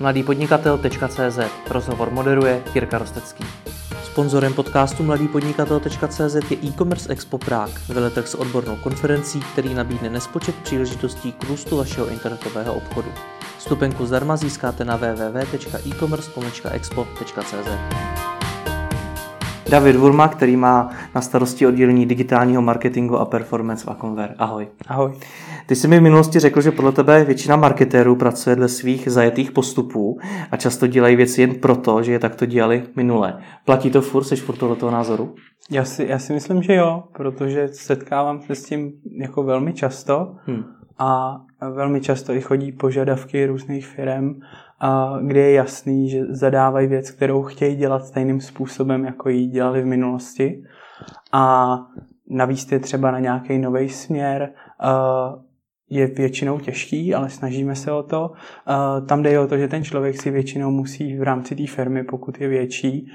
mladýpodnikatel.cz Rozhovor moderuje Jirka Rostecký. Sponzorem podcastu mladýpodnikatel.cz je e-commerce Expo Prague, veletrh s odbornou konferencí, který nabídne nespočet příležitostí k růstu vašeho internetového obchodu. Stupenku zdarma získáte na www.ecommerce.expo.cz. David Vulma, který má na starosti oddělení digitálního marketingu a performance v Aconver. Ahoj. Ahoj. Ty jsi mi v minulosti řekl, že podle tebe většina marketérů pracuje dle svých zajetých postupů a často dělají věci jen proto, že je takto dělali minule. Platí to furt? Seš furt tohoto názoru? Já si, já si myslím, že jo, protože setkávám se s tím jako velmi často hmm. a velmi často i chodí požadavky různých firm, kde je jasný, že zadávají věc, kterou chtějí dělat stejným způsobem, jako ji dělali v minulosti. A navíc je třeba na nějaký nový směr, je většinou těžký, ale snažíme se o to. Tam jde o to, že ten člověk si většinou musí v rámci té firmy, pokud je větší,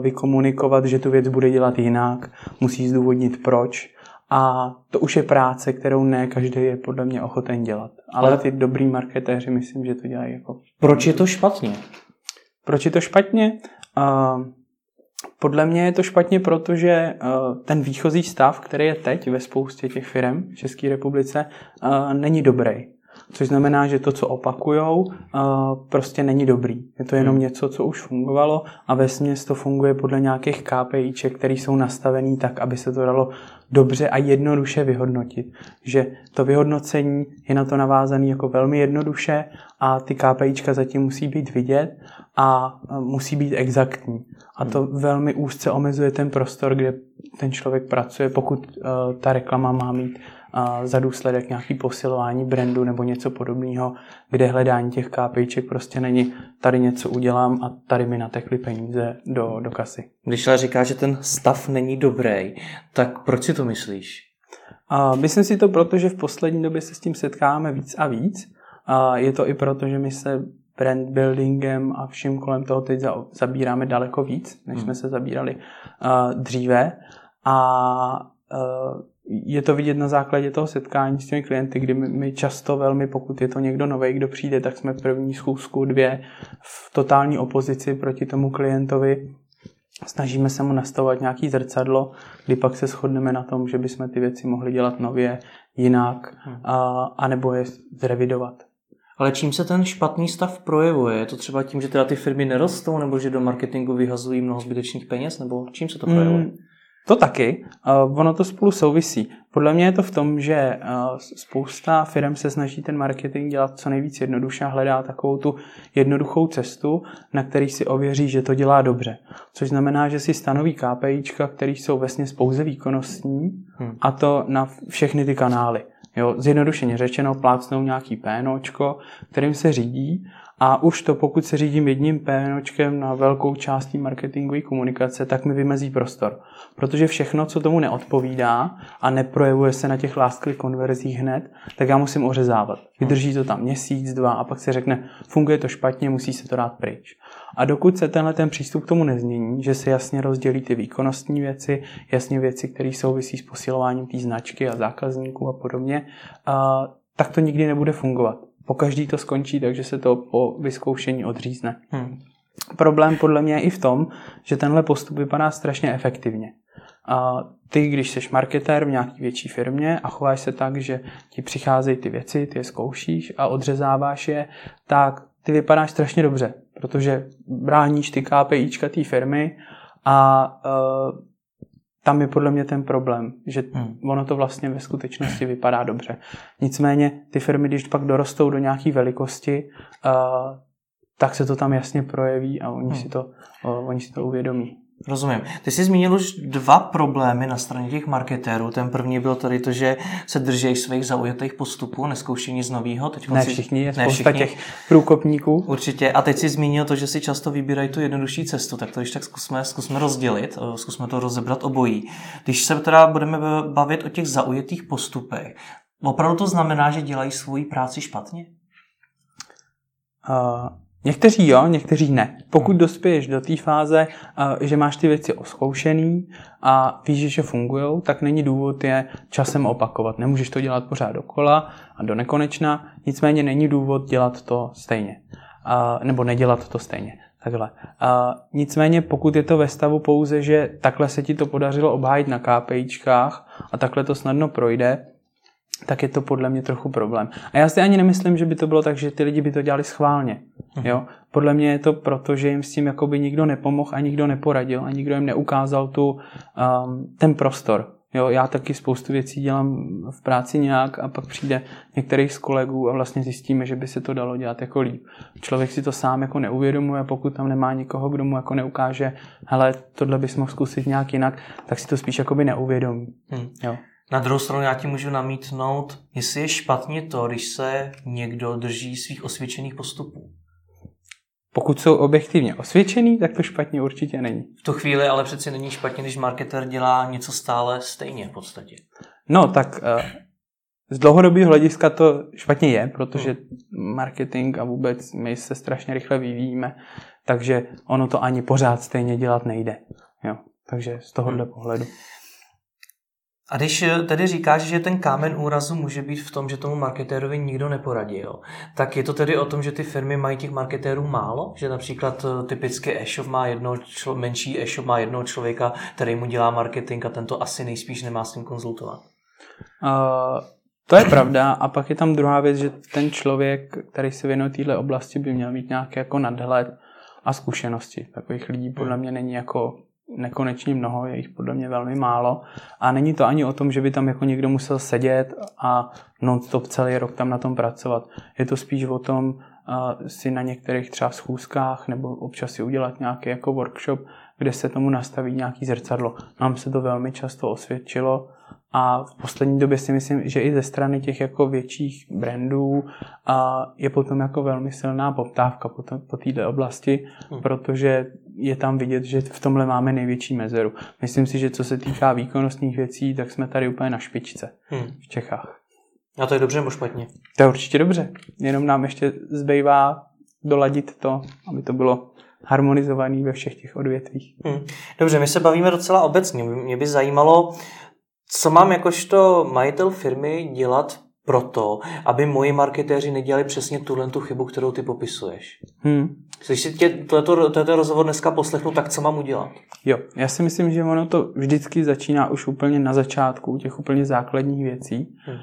vykomunikovat, že tu věc bude dělat jinak, musí zdůvodnit proč. A to už je práce, kterou ne každý je podle mě ochoten dělat. Ale, ale ty dobrý marketéři myslím, že to dělají jako... Proč je to špatně? Proč je to špatně? Uh, podle mě je to špatně, protože uh, ten výchozí stav, který je teď ve spoustě těch firm v České republice, uh, není dobrý. Což znamená, že to, co opakujou, uh, prostě není dobrý. Je to jenom hmm. něco, co už fungovalo a ve směs to funguje podle nějakých KPIček, které jsou nastavený tak, aby se to dalo dobře a jednoduše vyhodnotit. Že to vyhodnocení je na to navázané jako velmi jednoduše a ty KPIčka zatím musí být vidět a musí být exaktní. A to hmm. velmi úzce omezuje ten prostor, kde ten člověk pracuje, pokud uh, ta reklama má mít za důsledek nějaký posilování brandu nebo něco podobného, kde hledání těch KPIček prostě není tady něco udělám a tady mi natekly peníze do, do kasy. Když ale říká, že ten stav není dobrý, tak proč si to myslíš? A myslím si to proto, že v poslední době se s tím setkáme víc a víc. A je to i proto, že my se brand buildingem a vším kolem toho teď zabíráme daleko víc, než hmm. jsme se zabírali uh, dříve. A uh, je to vidět na základě toho setkání s těmi klienty, kdy my, často velmi, pokud je to někdo nový, kdo přijde, tak jsme první schůzku, dvě v totální opozici proti tomu klientovi. Snažíme se mu nastavovat nějaký zrcadlo, kdy pak se shodneme na tom, že bychom ty věci mohli dělat nově, jinak, hmm. a, anebo je zrevidovat. Ale čím se ten špatný stav projevuje? Je to třeba tím, že teda ty firmy nerostou, nebo že do marketingu vyhazují mnoho zbytečných peněz, nebo čím se to projevuje? Hmm. To taky, uh, ono to spolu souvisí. Podle mě je to v tom, že uh, spousta firm se snaží ten marketing dělat co nejvíc jednoduše a hledá takovou tu jednoduchou cestu, na který si ověří, že to dělá dobře. Což znamená, že si stanoví KPIčka, které jsou vlastně pouze výkonnostní hmm. a to na všechny ty kanály. Jo, zjednodušeně řečeno, plácnou nějaký PNOčko, kterým se řídí a už to, pokud se řídím jedním PNOčkem na velkou částí marketingové komunikace, tak mi vymezí prostor. Protože všechno, co tomu neodpovídá a neprojevuje se na těch last konverzích hned, tak já musím ořezávat. Vydrží to tam měsíc, dva a pak se řekne, funguje to špatně, musí se to dát pryč. A dokud se tenhle ten přístup k tomu nezmění, že se jasně rozdělí ty výkonnostní věci, jasně věci, které souvisí s posilováním té značky a zákazníků a podobně, tak to nikdy nebude fungovat po každý to skončí, takže se to po vyzkoušení odřízne. Hmm. Problém podle mě je i v tom, že tenhle postup vypadá strašně efektivně. A ty, když jsi marketér v nějaké větší firmě a chováš se tak, že ti přicházejí ty věci, ty je zkoušíš a odřezáváš je, tak ty vypadáš strašně dobře, protože bráníš ty KPIčka té firmy a uh, tam je podle mě ten problém, že hmm. ono to vlastně ve skutečnosti vypadá dobře. Nicméně ty firmy, když pak dorostou do nějaké velikosti, uh, tak se to tam jasně projeví a oni, hmm. si, to, uh, oni si to uvědomí. Rozumím. Ty jsi zmínil už dva problémy na straně těch marketérů. Ten první byl tady to, že se drží svých zaujatých postupů, neskouší nic nového. Teď ne všichni, je ne všichni. těch průkopníků. Určitě. A teď si zmínil to, že si často vybírají tu jednodušší cestu. Tak to když tak zkusme, zkusme rozdělit, eh, zkusme to rozebrat obojí. Když se teda budeme bavit o těch zaujatých postupech, opravdu to znamená, že dělají svoji práci špatně? Uh, Někteří jo, někteří ne. Pokud dospěješ do té fáze, eh, že máš ty věci oskoušený a víš, že fungují, tak není důvod je časem opakovat. Nemůžeš to dělat pořád dokola a do nekonečna, nicméně není důvod dělat to stejně. a, nebo nedělat to stejně. Takhle. A nicméně, pokud je to ve stavu pouze, že takhle se ti to podařilo obhájit na KPIčkách a takhle to snadno projde, tak je to podle mě trochu problém. A já si ani nemyslím, že by to bylo tak, že ty lidi by to dělali schválně. Uh-huh. Jo? Podle mě je to proto, že jim s tím jakoby nikdo nepomohl a nikdo neporadil a nikdo jim neukázal tu, um, ten prostor. Jo, já taky spoustu věcí dělám v práci nějak a pak přijde některý z kolegů a vlastně zjistíme, že by se to dalo dělat jako líp. Člověk si to sám jako neuvědomuje, pokud tam nemá nikoho, kdo mu jako neukáže, hele, tohle bys mohl zkusit nějak jinak, tak si to spíš jakoby neuvědomí. Hmm. Jo. Na druhou stranu já ti můžu namítnout, jestli je špatně to, když se někdo drží svých osvědčených postupů. Pokud jsou objektivně osvědčený, tak to špatně určitě není. V tu chvíli ale přeci není špatně, když marketer dělá něco stále stejně v podstatě. No, tak eh, z dlouhodobého hlediska to špatně je, protože hmm. marketing a vůbec my se strašně rychle vyvíjíme, takže ono to ani pořád stejně dělat nejde. Jo. Takže z tohohle hmm. pohledu. A když eh, tedy říkáš, že ten kámen úrazu může být v tom, že tomu marketérovi nikdo neporadil, tak je to tedy o tom, že ty firmy mají těch marketérů málo? Že například eh, typicky e-shop má jedno, člo, menší e-shop má jednoho člověka, který mu dělá marketing a ten to asi nejspíš nemá s tím konzultovat? Uh, to je pravda a pak je tam druhá věc, že ten člověk, který se věnuje této oblasti, by měl mít nějaký jako nadhled a zkušenosti. Takových lidí podle mě není jako nekonečně mnoho, je jich podle mě velmi málo. A není to ani o tom, že by tam jako někdo musel sedět a non-stop celý rok tam na tom pracovat. Je to spíš o tom uh, si na některých třeba schůzkách nebo občas si udělat nějaký jako workshop, kde se tomu nastaví nějaký zrcadlo. Nám se to velmi často osvědčilo a v poslední době si myslím, že i ze strany těch jako větších brandů a je potom jako velmi silná poptávka po této oblasti, hmm. protože je tam vidět, že v tomhle máme největší mezeru. Myslím si, že co se týká výkonnostních věcí, tak jsme tady úplně na špičce hmm. v Čechách. A to je dobře nebo špatně? To je určitě dobře. Jenom nám ještě zbývá doladit to, aby to bylo harmonizovaný ve všech těch odvětvích. Hmm. Dobře, my se bavíme docela obecně. Mě by zajímalo, co mám jakožto majitel firmy dělat proto, aby moji marketéři nedělali přesně tuhle tu chybu, kterou ty popisuješ. Hmm. Když si tě tohleto, tohleto rozhovor dneska poslechnu, tak co mám udělat? Jo, já si myslím, že ono to vždycky začíná už úplně na začátku těch úplně základních věcí. Hmm.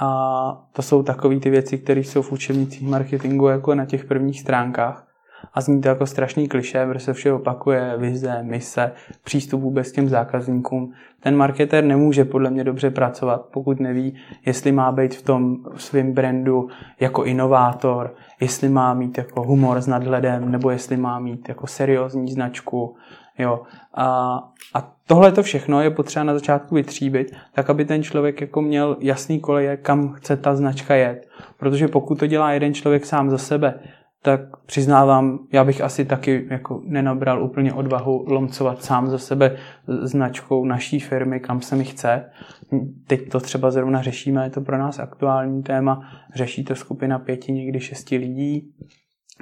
A to jsou takové ty věci, které jsou v učebnicích marketingu jako na těch prvních stránkách a zní to jako strašný kliše, protože se vše opakuje, vize, mise, přístup vůbec k těm zákazníkům. Ten marketer nemůže podle mě dobře pracovat, pokud neví, jestli má být v tom svém brandu jako inovátor, jestli má mít jako humor s nadhledem, nebo jestli má mít jako seriózní značku. Jo. A, a tohle to všechno je potřeba na začátku vytříbit, tak aby ten člověk jako měl jasný koleje, kam chce ta značka jet. Protože pokud to dělá jeden člověk sám za sebe, tak přiznávám, já bych asi taky jako nenabral úplně odvahu lomcovat sám za sebe značkou naší firmy, kam se mi chce. Teď to třeba zrovna řešíme, je to pro nás aktuální téma. Řeší to skupina pěti, někdy šesti lidí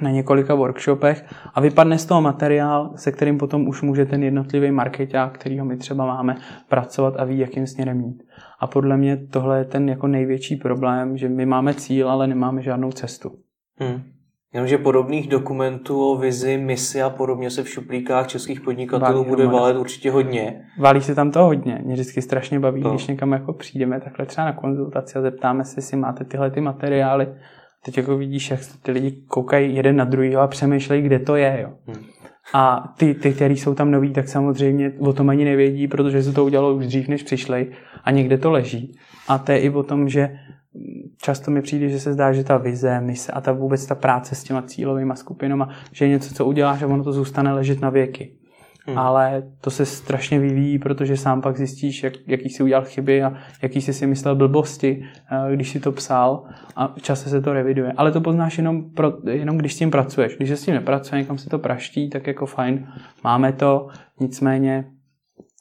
na několika workshopech a vypadne z toho materiál, se kterým potom už může ten jednotlivý marketák, kterýho my třeba máme, pracovat a ví, jakým směrem jít. A podle mě tohle je ten jako největší problém, že my máme cíl, ale nemáme žádnou cestu. Hmm. Jenomže podobných dokumentů o vizi, misi a podobně se v šuplíkách českých podnikatelů Válí bude valet určitě hodně. Válí se tam to hodně. Mě vždycky strašně baví, to. když někam jako přijdeme takhle třeba na konzultaci a zeptáme se, jestli máte tyhle ty materiály. Teď jako vidíš, jak ty lidi koukají jeden na druhý a přemýšlejí, kde to je. Jo. Hmm. A ty, ty, který jsou tam noví, tak samozřejmě o tom ani nevědí, protože se to udělalo už dřív, než přišli a někde to leží. A to je i o tom, že často mi přijde, že se zdá, že ta vize, mise a ta vůbec ta práce s těma cílovými skupinama, že je něco, co uděláš a ono to zůstane ležet na věky. Hmm. Ale to se strašně vyvíjí, protože sám pak zjistíš, jak, jaký jsi udělal chyby a jaký jsi si myslel blbosti, eh, když si to psal a čase se to reviduje. Ale to poznáš jenom, pro, jenom když s tím pracuješ. Když se s tím nepracuje, někam se to praští, tak jako fajn, máme to, nicméně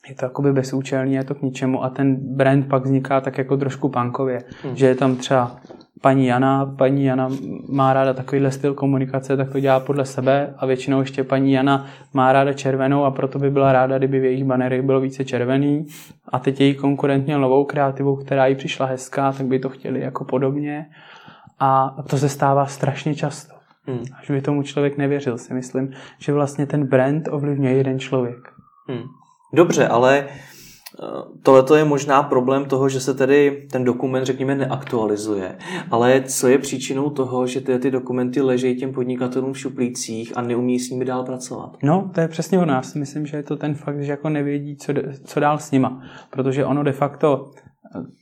je to jakoby bezúčelný, je to k ničemu a ten brand pak vzniká tak jako trošku punkově, hmm. že je tam třeba paní Jana, paní Jana má ráda takovýhle styl komunikace, tak to dělá podle sebe a většinou ještě paní Jana má ráda červenou a proto by byla ráda, kdyby v jejich banerech bylo více červený a teď její konkurent měl novou kreativu, která jí přišla hezká, tak by to chtěli jako podobně a to se stává strašně často. Hmm. Až by tomu člověk nevěřil, si myslím, že vlastně ten brand ovlivňuje jeden člověk. Hmm. Dobře, ale eh, Tohle je možná problém toho, že se tedy ten dokument, řekněme, neaktualizuje. Ale co je příčinou toho, že ty, ty dokumenty leží těm podnikatelům v šuplících a neumí s nimi dál pracovat? No, to je přesně ono. Já si myslím, že je to ten fakt, že jako nevědí, co, co dál s nima. Protože ono de facto,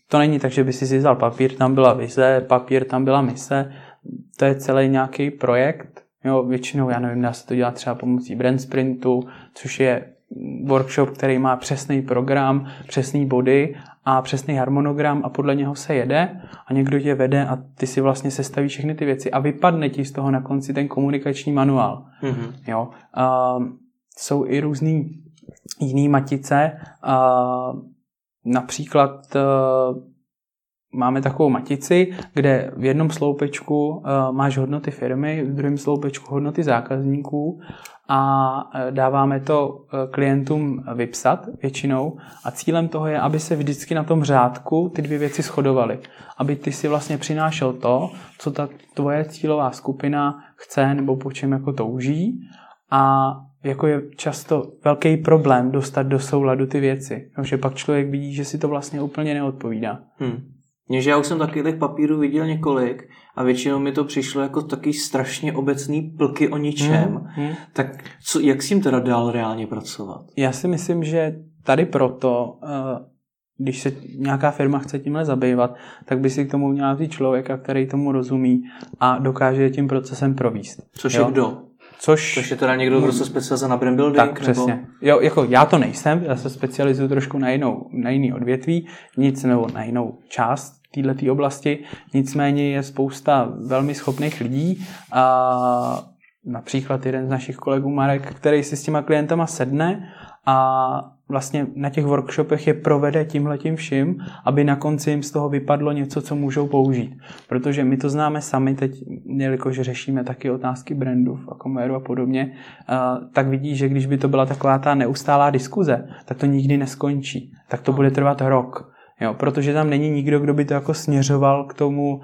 to není tak, že by si vzal papír, tam byla vize, papír, tam byla mise. To je celý nějaký projekt. Jo, většinou, já nevím, dá se to dělat třeba pomocí brand sprintu, což je workshop, který má přesný program, přesný body a přesný harmonogram a podle něho se jede a někdo tě vede a ty si vlastně sestaví všechny ty věci a vypadne ti z toho na konci ten komunikační manuál. Mm-hmm. Jo? A, jsou i různý jiný matice, a, například a, máme takovou matici, kde v jednom sloupečku uh, máš hodnoty firmy, v druhém sloupečku hodnoty zákazníků a e, dáváme to e, klientům vypsat většinou a cílem toho je, aby se vždycky na tom řádku ty dvě věci shodovaly. Aby ty si vlastně přinášel to, co ta tvoje cílová skupina chce nebo po čem jako touží a jako je často velký problém dostat do souladu ty věci, že pak člověk vidí, že si to vlastně úplně neodpovídá. Hmm. Já už jsem takových papírů viděl několik a většinou mi to přišlo jako taky strašně obecný plky o ničem. Hmm. Tak co, jak s tím teda dál reálně pracovat? Já si myslím, že tady proto, eh, když se nějaká firma chce tímhle zabývat, tak by si k tomu měla vzít člověka, který tomu rozumí a dokáže tím procesem províst. Což jo? je kdo? Což, Což je teda někdo, kdo se specializuje na brand building? Tak, přesně. Nebo... Jo, jako já to nejsem, já se specializuju trošku na jinou, na jiný odvětví, nic nebo na jinou část této oblasti. Nicméně je spousta velmi schopných lidí a například jeden z našich kolegů Marek, který si s těma klientama sedne a vlastně na těch workshopech je provede tímhletím vším, aby na konci jim z toho vypadlo něco, co můžou použít. Protože my to známe sami teď, jelikož řešíme taky otázky brandů a koméru a podobně, tak vidí, že když by to byla taková ta neustálá diskuze, tak to nikdy neskončí. Tak to bude trvat rok. Jo, protože tam není nikdo, kdo by to jako směřoval k tomu,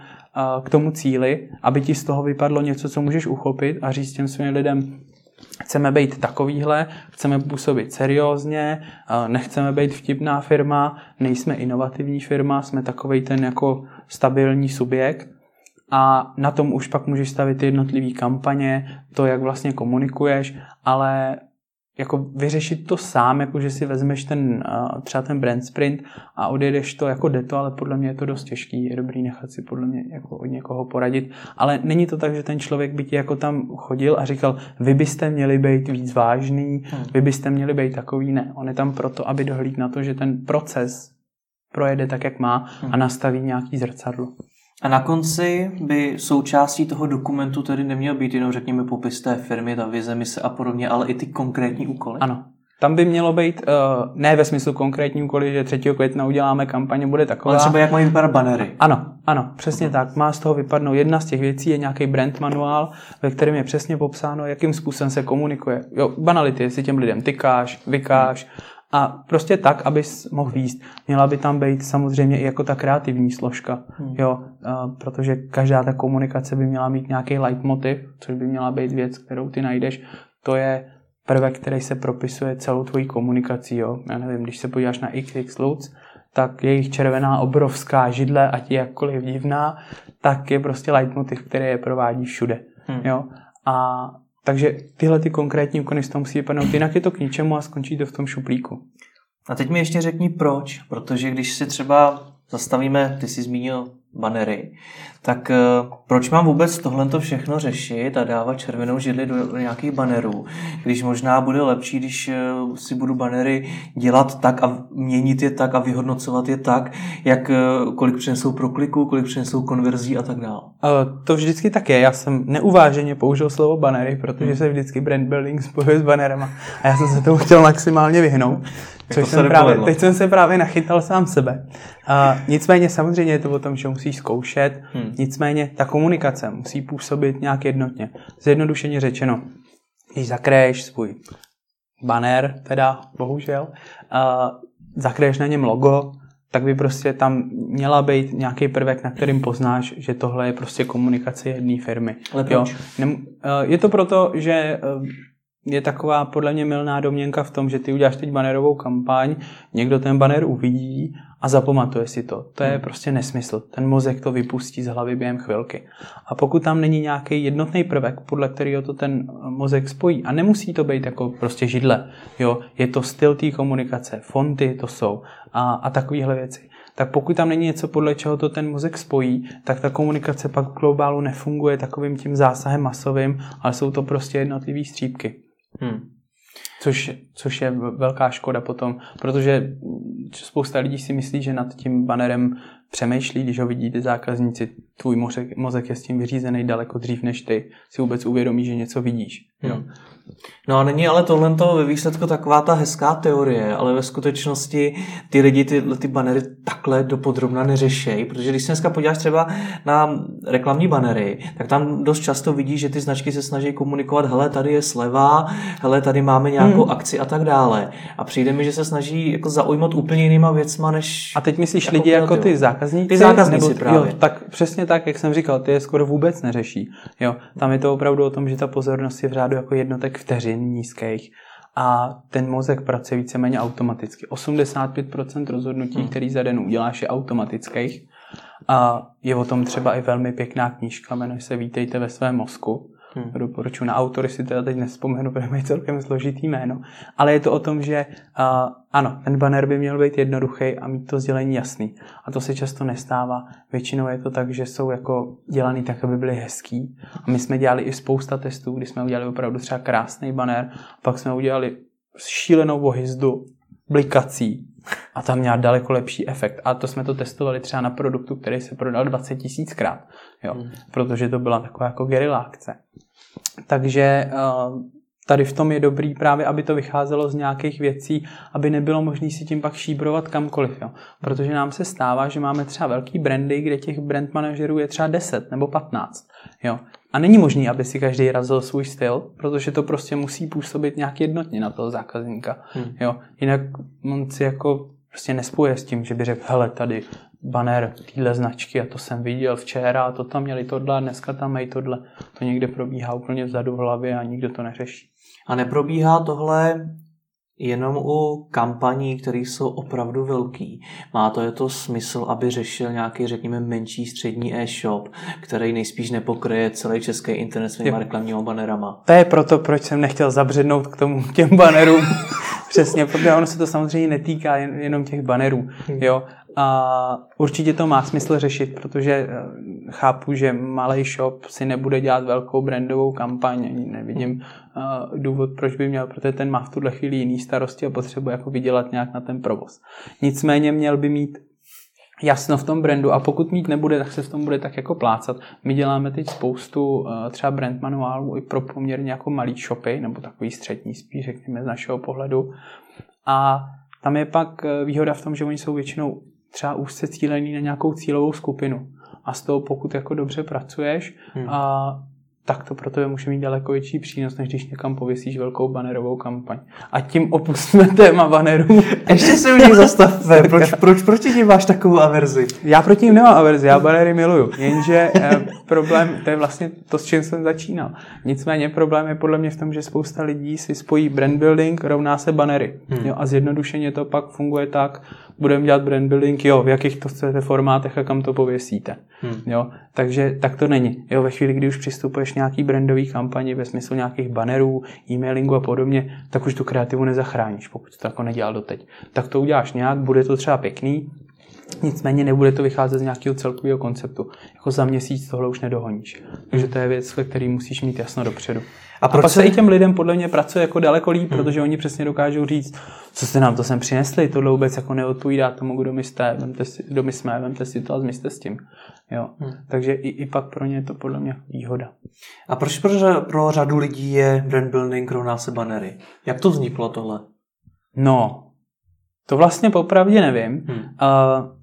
k tomu cíli, aby ti z toho vypadlo něco, co můžeš uchopit a říct těm svým lidem, chceme být takovýhle, chceme působit seriózně, nechceme být vtipná firma, nejsme inovativní firma, jsme takový ten jako stabilní subjekt. A na tom už pak můžeš stavit jednotlivé kampaně, to, jak vlastně komunikuješ, ale jako vyřešit to sám, jako že si vezmeš ten, třeba ten brand sprint a odjedeš to, jako jde to, ale podle mě je to dost těžký, je dobrý nechat si podle mě jako od někoho poradit, ale není to tak, že ten člověk by ti jako tam chodil a říkal, vy byste měli být víc vážný, hmm. vy byste měli být takový, ne, on je tam proto, aby dohlíd na to, že ten proces projede tak, jak má hmm. a nastaví nějaký zrcadlo. A na konci by součástí toho dokumentu tedy neměl být jenom, řekněme, popis té firmy, ta vize, mise a podobně, ale i ty konkrétní úkoly? Ano. Tam by mělo být, uh, ne ve smyslu konkrétní úkoly, že 3. května uděláme kampaně, bude taková. Ale třeba jak mají vypadat banery. Ano, ano, přesně uh-huh. tak. Má z toho vypadnout. Jedna z těch věcí je nějaký brand manuál, ve kterém je přesně popsáno, jakým způsobem se komunikuje. Jo, banality, jestli těm lidem tykáš, vykáš, uh-huh a prostě tak, abys mohl výst. Měla by tam být samozřejmě i jako ta kreativní složka, hmm. jo, a, protože každá ta komunikace by měla mít nějaký leitmotiv, což by měla být věc, kterou ty najdeš. To je prvek, který se propisuje celou tvojí komunikací, jo. Já nevím, když se podíváš na XX Lutz, tak jejich červená obrovská židle, ať je jakkoliv divná, tak je prostě leitmotiv, který je provádí všude. Hmm. Jo? A takže tyhle ty konkrétní úkony z toho musí vypadnout, jinak je to k ničemu a skončí to v tom šuplíku. A teď mi ještě řekni proč, protože když si třeba zastavíme, ty jsi zmínil banery, tak eh, proč mám vůbec tohle všechno řešit a dávat červenou židli do nějakých banerů, když možná bude lepší, když eh, si budu banery dělat tak a měnit je tak a vyhodnocovat je tak, jak eh, kolik přinesou pro kliku, kolik přinesou konverzí a tak dále. To vždycky tak je. Já jsem neuváženě použil slovo banery, protože hmm. se vždycky brand building spojuje s banerama a já jsem se tomu chtěl maximálně vyhnout. Což jsem právě, teď jsem se právě nachytal sám sebe. A nicméně samozřejmě je to o tom, že musíš zkoušet, hmm. nicméně ta komunikace musí působit nějak jednotně. Zjednodušeně řečeno, když zakréš svůj banner, teda bohužel, a zakréš na něm logo, tak by prostě tam měla být nějaký prvek, na kterým poznáš, že tohle je prostě komunikace jedné firmy. Ale proč? Jo? Je to proto, že je taková podle mě milná domněnka v tom, že ty uděláš teď banerovou kampaň, někdo ten banner uvidí a zapamatuje si to. To je hmm. prostě nesmysl. Ten mozek to vypustí z hlavy během chvilky. A pokud tam není nějaký jednotný prvek, podle kterého to ten mozek spojí, a nemusí to být jako prostě židle, jo, je to styl té komunikace, fonty to jsou a, a takovéhle věci tak pokud tam není něco, podle čeho to ten mozek spojí, tak ta komunikace pak v globálu nefunguje takovým tím zásahem masovým, ale jsou to prostě jednotlivé střípky. Hmm. Což, což je velká škoda potom, protože spousta lidí si myslí, že nad tím banerem přemýšlí, když ho vidí ty zákazníci. Tvůj mozek, mozek je s tím vyřízený daleko dřív, než ty si vůbec uvědomí, že něco vidíš. Jo? No a není ale tohle ve výsledku taková ta hezká teorie, ale ve skutečnosti ty lidi ty, ty banery takhle dopodrobna neřešejí, protože když se dneska podíváš třeba na reklamní banery, tak tam dost často vidíš, že ty značky se snaží komunikovat, hele, tady je sleva, hele, tady máme nějakou hmm. akci a tak dále. A přijde mi, že se snaží jako zaujmout úplně jinýma věcma, než... A teď myslíš jako lidi jako ty zákazníci? Ty zákazníci nebo, právě. Jo, tak přesně tak, jak jsem říkal, ty je skoro vůbec neřeší. Jo, tam je to opravdu o tom, že ta pozornost je v řádu jako jednotek vteřin nízkých a ten mozek pracuje víceméně automaticky. 85% rozhodnutí, hmm. který za den uděláš, je automatických. A je o tom třeba i velmi pěkná knížka, jmenuje se Vítejte ve svém mozku. Hmm. Doporučuji na autory si teda teď nespomenu, protože mají celkem složitý jméno. Ale je to o tom, že uh, ano, ten banner by měl být jednoduchý a mít to sdělení jasný. A to se často nestává. Většinou je to tak, že jsou jako dělaný tak, aby byly hezký. A my jsme dělali i spousta testů, kdy jsme udělali opravdu třeba krásný banner, pak jsme udělali šílenou vohyzdu, blikací a tam měla daleko lepší efekt. A to jsme to testovali třeba na produktu, který se prodal 20 tisíckrát, jo, hmm. protože to byla taková jako gerila akce. Takže eh, tady v tom je dobrý právě, aby to vycházelo z nějakých věcí, aby nebylo možné si tím pak šíbrovat kamkoliv. Jo. Protože nám se stává, že máme třeba velký brandy, kde těch brand manažerů je třeba 10 nebo 15. Jo. A není možný, aby si každý razil svůj styl, protože to prostě musí působit nějak jednotně na toho zákazníka. Hmm. Jo. Jinak on si jako prostě nespuje s tím, že by řekl, hele, tady banner téhle značky a to jsem viděl včera a to tam měli tohle a dneska tam mají tohle. To někde probíhá úplně vzadu v hlavě a nikdo to neřeší. A neprobíhá tohle jenom u kampaní, které jsou opravdu velký. Má to je to smysl, aby řešil nějaký, řekněme, menší střední e-shop, který nejspíš nepokryje celý český internet svými reklamními banerama. To je proto, proč jsem nechtěl zabřednout k tomu těm banerům. Přesně, protože ono se to samozřejmě netýká jen, jenom těch banerů. Hmm. Jo? A určitě to má smysl řešit, protože eh, chápu, že malý shop si nebude dělat velkou brandovou kampaň, nevidím uh, důvod, proč by měl, protože ten má v tuhle chvíli jiný starosti a potřebuje jako vydělat nějak na ten provoz. Nicméně měl by mít jasno v tom brandu a pokud mít nebude, tak se v tom bude tak jako plácat. My děláme teď spoustu uh, třeba brand manuálů i pro poměrně jako malý shopy, nebo takový střední spíš, řekněme z našeho pohledu. A tam je pak výhoda v tom, že oni jsou většinou třeba úzce cílený na nějakou cílovou skupinu. A z toho, pokud jako dobře pracuješ, hmm. a tak to pro tebe může mít daleko větší přínos, než když někam pověsíš velkou banerovou kampaň. A tím opustíme téma banerů. Ještě se u nich zastavme. Proč, proč proti ním máš takovou averzi? Já proti ním nemám averzi, já banery miluju. Jenže eh, problém, to je vlastně to, s čím jsem začínal. Nicméně problém je podle mě v tom, že spousta lidí si spojí brand building rovná se banery. Hmm. Jo, a zjednodušeně to pak funguje tak, budeme dělat brand building, jo, v jakých to chcete formátech a kam to pověsíte. Hmm. Jo, takže tak to není. Jo, ve chvíli, kdy už přistupuješ nějaký brandový kampani ve smyslu nějakých bannerů, e-mailingu a podobně, tak už tu kreativu nezachráníš, pokud to jako nedělal doteď. Tak to uděláš nějak, bude to třeba pěkný, Nicméně nebude to vycházet z nějakého celkového konceptu. Jako za měsíc tohle už nedohoníš. Takže to je věc, ve které musíš mít jasno dopředu. A, proč a pak se i těm lidem podle mě pracuje jako daleko líp, hmm. protože oni přesně dokážou říct, co jste nám to sem přinesli, tohle vůbec jako neodpovídá tomu, kdo my jste, vemte si, kdo my jsme, vemte si to a zmizte s tím. Jo. Hmm. Takže i, i pak pro ně je to podle mě výhoda. A proč pro, pro řadu lidí je brand building rovná se banery? Jak to vzniklo tohle? No, to vlastně popravdě nevím. Hmm. Uh,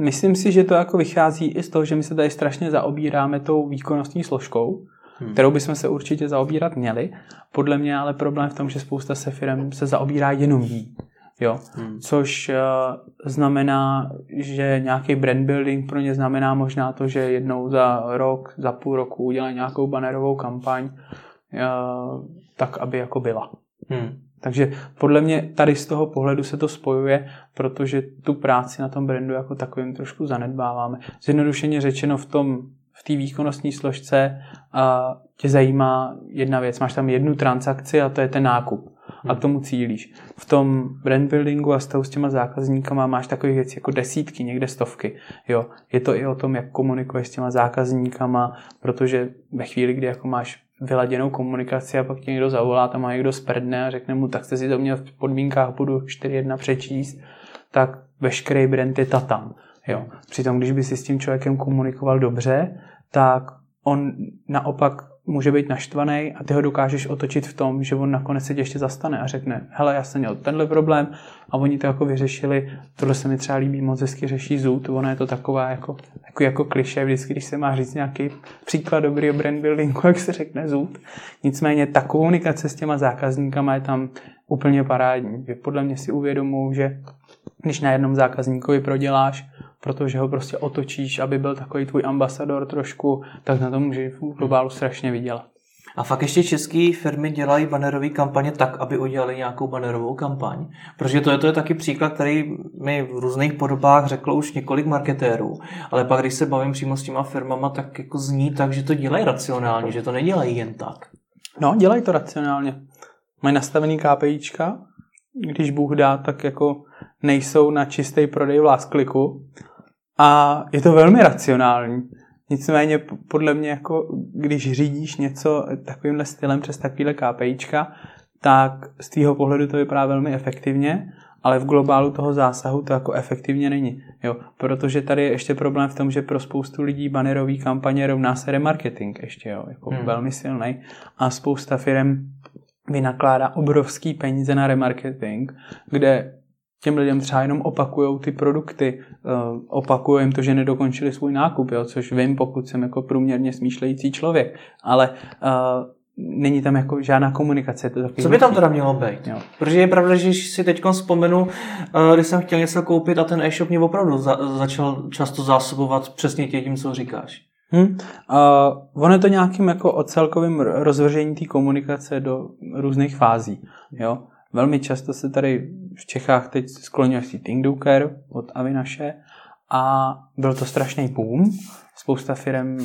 myslím si, že to jako vychází i z toho, že my se tady strašně zaobíráme tou výkonnostní složkou, hmm. kterou bychom se určitě zaobírat měli. Podle mě ale problém v tom, že spousta se firm se zaobírá jenom jí. Jo? Hmm. Což uh, znamená, že nějaký brand building pro ně znamená možná to, že jednou za rok, za půl roku udělají nějakou bannerovou kampaň, uh, tak aby jako byla. Hmm. Takže podle mě tady z toho pohledu se to spojuje, protože tu práci na tom brandu jako takovým trošku zanedbáváme. Zjednodušeně řečeno v tom v té výkonnostní složce a tě zajímá jedna věc. Máš tam jednu transakci a to je ten nákup. A k tomu cílíš. V tom brand buildingu a stavu s těma zákazníkama máš takových věcí jako desítky, někde stovky. Jo, je to i o tom, jak komunikuješ s těma zákazníkama, protože ve chvíli, kdy jako máš vyladěnou komunikaci a pak tě někdo zavolá, tam má někdo sprdne a řekne mu, tak jste si to měl v podmínkách, budu 4.1 přečíst, tak veškerý brand je tam. Jo. Přitom, když by si s tím člověkem komunikoval dobře, tak on naopak může být naštvaný a ty ho dokážeš otočit v tom, že on nakonec se tě ještě zastane a řekne, hele, já jsem měl tenhle problém a oni to jako vyřešili, tohle se mi třeba líbí, moc hezky řeší zůd, ono je to taková jako, jako, jako kliše, vždycky, když se má říct nějaký příklad dobrý brand buildingu, jak se řekne zůd. Nicméně ta komunikace s těma zákazníkama je tam úplně parádní. Podle mě si uvědomuji, že když na jednom zákazníkovi proděláš protože ho prostě otočíš, aby byl takový tvůj ambasador trošku, tak na to může v globálu strašně vydělat. A fakt ještě české firmy dělají bannerové kampaně tak, aby udělali nějakou bannerovou kampaň. Protože to je, to je taky příklad, který mi v různých podobách řeklo už několik marketérů. Ale pak, když se bavím přímo s těma firmama, tak jako zní tak, že to dělají racionálně, že to nedělají jen tak. No, dělají to racionálně. Mají nastavený KPIčka, když Bůh dá, tak jako nejsou na čistý prodej v last kliku, a je to velmi racionální. Nicméně podle mě, jako, když řídíš něco takovýmhle stylem přes takovýhle KPIčka, tak z tvýho pohledu to vypadá velmi efektivně, ale v globálu toho zásahu to jako efektivně není. Jo, protože tady je ještě problém v tom, že pro spoustu lidí banerový kampaně rovná se remarketing ještě, jo, jako hmm. velmi silný. A spousta firm vynakládá obrovský peníze na remarketing, kde těm lidem třeba jenom opakují ty produkty, uh, opakují jim to, že nedokončili svůj nákup, jo, což vím, pokud jsem jako průměrně smýšlející člověk, ale uh, není tam jako žádná komunikace. To Co by tam teda mělo být? Jo. Protože je pravda, že si teď vzpomenu, uh, když jsem chtěl něco koupit a ten e-shop mě opravdu za, začal často zásobovat přesně tím, co říkáš. Hmm. Uh, ono je to nějakým jako o celkovém rozvržení té komunikace do různých fází. Jo? Velmi často se tady v Čechách teď skloňuje si Thinduker od Avinaše a byl to strašný boom. Spousta firm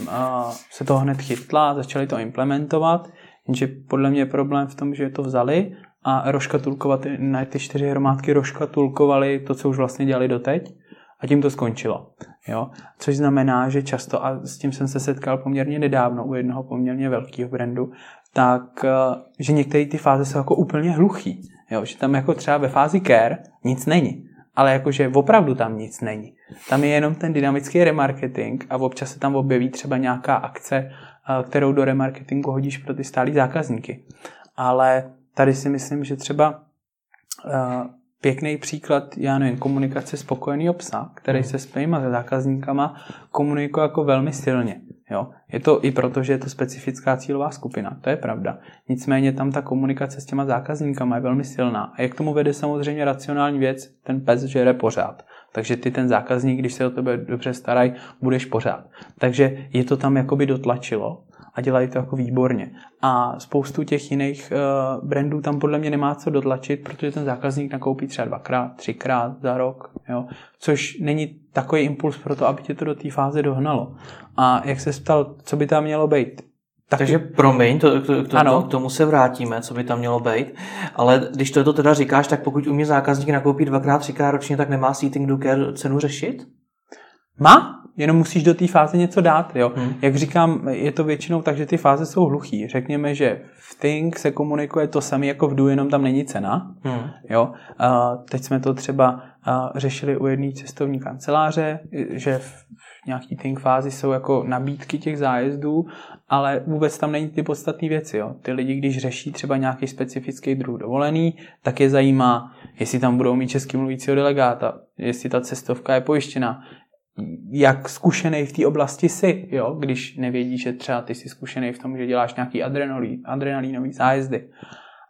se toho hned chytla, začali to implementovat, jenže podle mě je problém v tom, že to vzali a roškatulkovat, na ty čtyři hromádky roškatulkovali to, co už vlastně dělali doteď a tím to skončilo. Jo? Což znamená, že často, a s tím jsem se setkal poměrně nedávno u jednoho poměrně velkého brandu, tak že některé ty fáze jsou jako úplně hluchý. Jo, že tam jako třeba ve fázi care nic není. Ale jakože opravdu tam nic není. Tam je jenom ten dynamický remarketing a občas se tam objeví třeba nějaká akce, eh, kterou do remarketingu hodíš pro ty stálí zákazníky. Ale tady si myslím, že třeba eh, pěkný příklad, já nevím, komunikace spokojený psa, který se svýma zákazníkama komunikuje jako velmi silně. Jo? Je to i proto, že je to specifická cílová skupina, to je pravda. Nicméně tam ta komunikace s těma zákazníkama je velmi silná. A jak tomu vede samozřejmě racionální věc, ten pes žere pořád. Takže ty ten zákazník, když se o tebe dobře starají, budeš pořád. Takže je to tam jakoby dotlačilo a dělají to jako výborně. A spoustu těch jiných uh, brandů tam podle mě nemá co dotlačit, protože ten zákazník nakoupí třeba dvakrát, třikrát za rok, jo? což není takový impuls pro to, aby tě to do té fáze dohnalo. A jak se ptal, co by tam mělo být? Taky... Takže promiň, to, to, to, ano. To, k tomu se vrátíme, co by tam mělo být. Ale když to, to teda říkáš, tak pokud u mě zákazník nakoupí dvakrát, třikrát ročně, tak nemá Seating do Care cenu řešit? Má, jenom musíš do té fáze něco dát. Jo? Hmm. Jak říkám, je to většinou tak, že ty fáze jsou hluchý. Řekněme, že v Think se komunikuje to samé jako v Do, jenom tam není cena. Hmm. Jo? A teď jsme to třeba řešili u jedné cestovní kanceláře, že v nějaký Think fázi jsou jako nabídky těch zájezdů, ale vůbec tam není ty podstatné věci. Jo? Ty lidi, když řeší třeba nějaký specifický druh dovolený, tak je zajímá, jestli tam budou mít český mluvícího delegáta, jestli ta cestovka je pojištěná, jak zkušený v té oblasti jsi, jo? když nevědí, že třeba ty jsi zkušený v tom, že děláš nějaký adrenalí, adrenalínový zájezdy.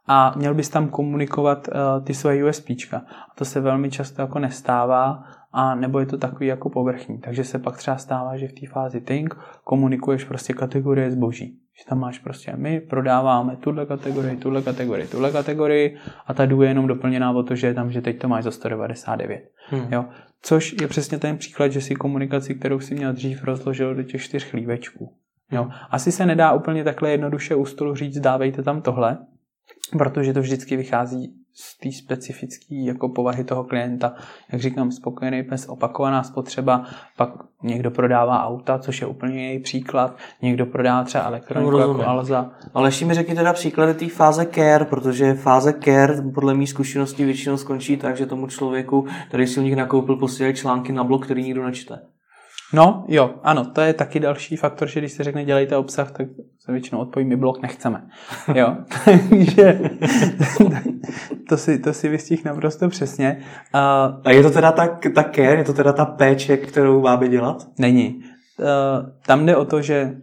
a měl bys tam komunikovat uh, ty svoje USPčka. A to se velmi často jako nestává a nebo je to takový jako povrchní. Takže se pak třeba stává, že v té fázi think komunikuješ prostě kategorie zboží. Že tam máš prostě my prodáváme tuhle kategorii, tuhle kategorii, tuhle kategorii a ta je jenom doplněná o to, že je tam, že teď to máš za 199. Hmm. Jo? Což je přesně ten příklad, že si komunikaci, kterou si měl dřív, rozložil do těch čtyř chlívečků. Jo? Asi se nedá úplně takhle jednoduše u stolu říct, dávejte tam tohle, protože to vždycky vychází z té specifické jako povahy toho klienta. Jak říkám, spokojený pes, opakovaná spotřeba, pak někdo prodává auta, což je úplně její příklad, někdo prodává třeba elektroniku no, jako Alza. Ale ještě mi řekni teda příklady té fáze care, protože fáze care podle mých zkušeností většinou skončí tak, že tomu člověku, který si u nich nakoupil, posílají články na blog, který nikdo nečte. No, jo, ano, to je taky další faktor, že když se řekne dělejte obsah, tak se většinou odpoví, my blog nechceme. Jo, takže to si, to si vystih naprosto přesně. A, a je to teda ta, ta care, je to teda ta péče, kterou máme dělat? Není. Tam jde o to, že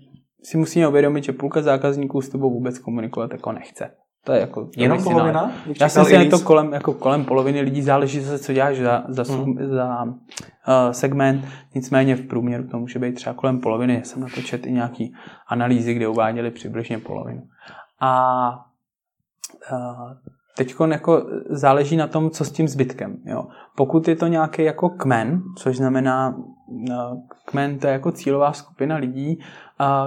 si musíme uvědomit, že půlka zákazníků s tebou vůbec komunikovat jako nechce. To je jako... Jenom polovina? Já si myslím, že to kolem, jako kolem poloviny lidí záleží zase, co děláš za, za, hmm. za uh, segment. Nicméně v průměru to může být třeba kolem poloviny. Já jsem na to i nějaký analýzy, kde uváděli přibližně polovinu. A uh, teď jako záleží na tom, co s tím zbytkem. Jo. Pokud je to nějaký jako kmen, což znamená, kmen to je jako cílová skupina lidí,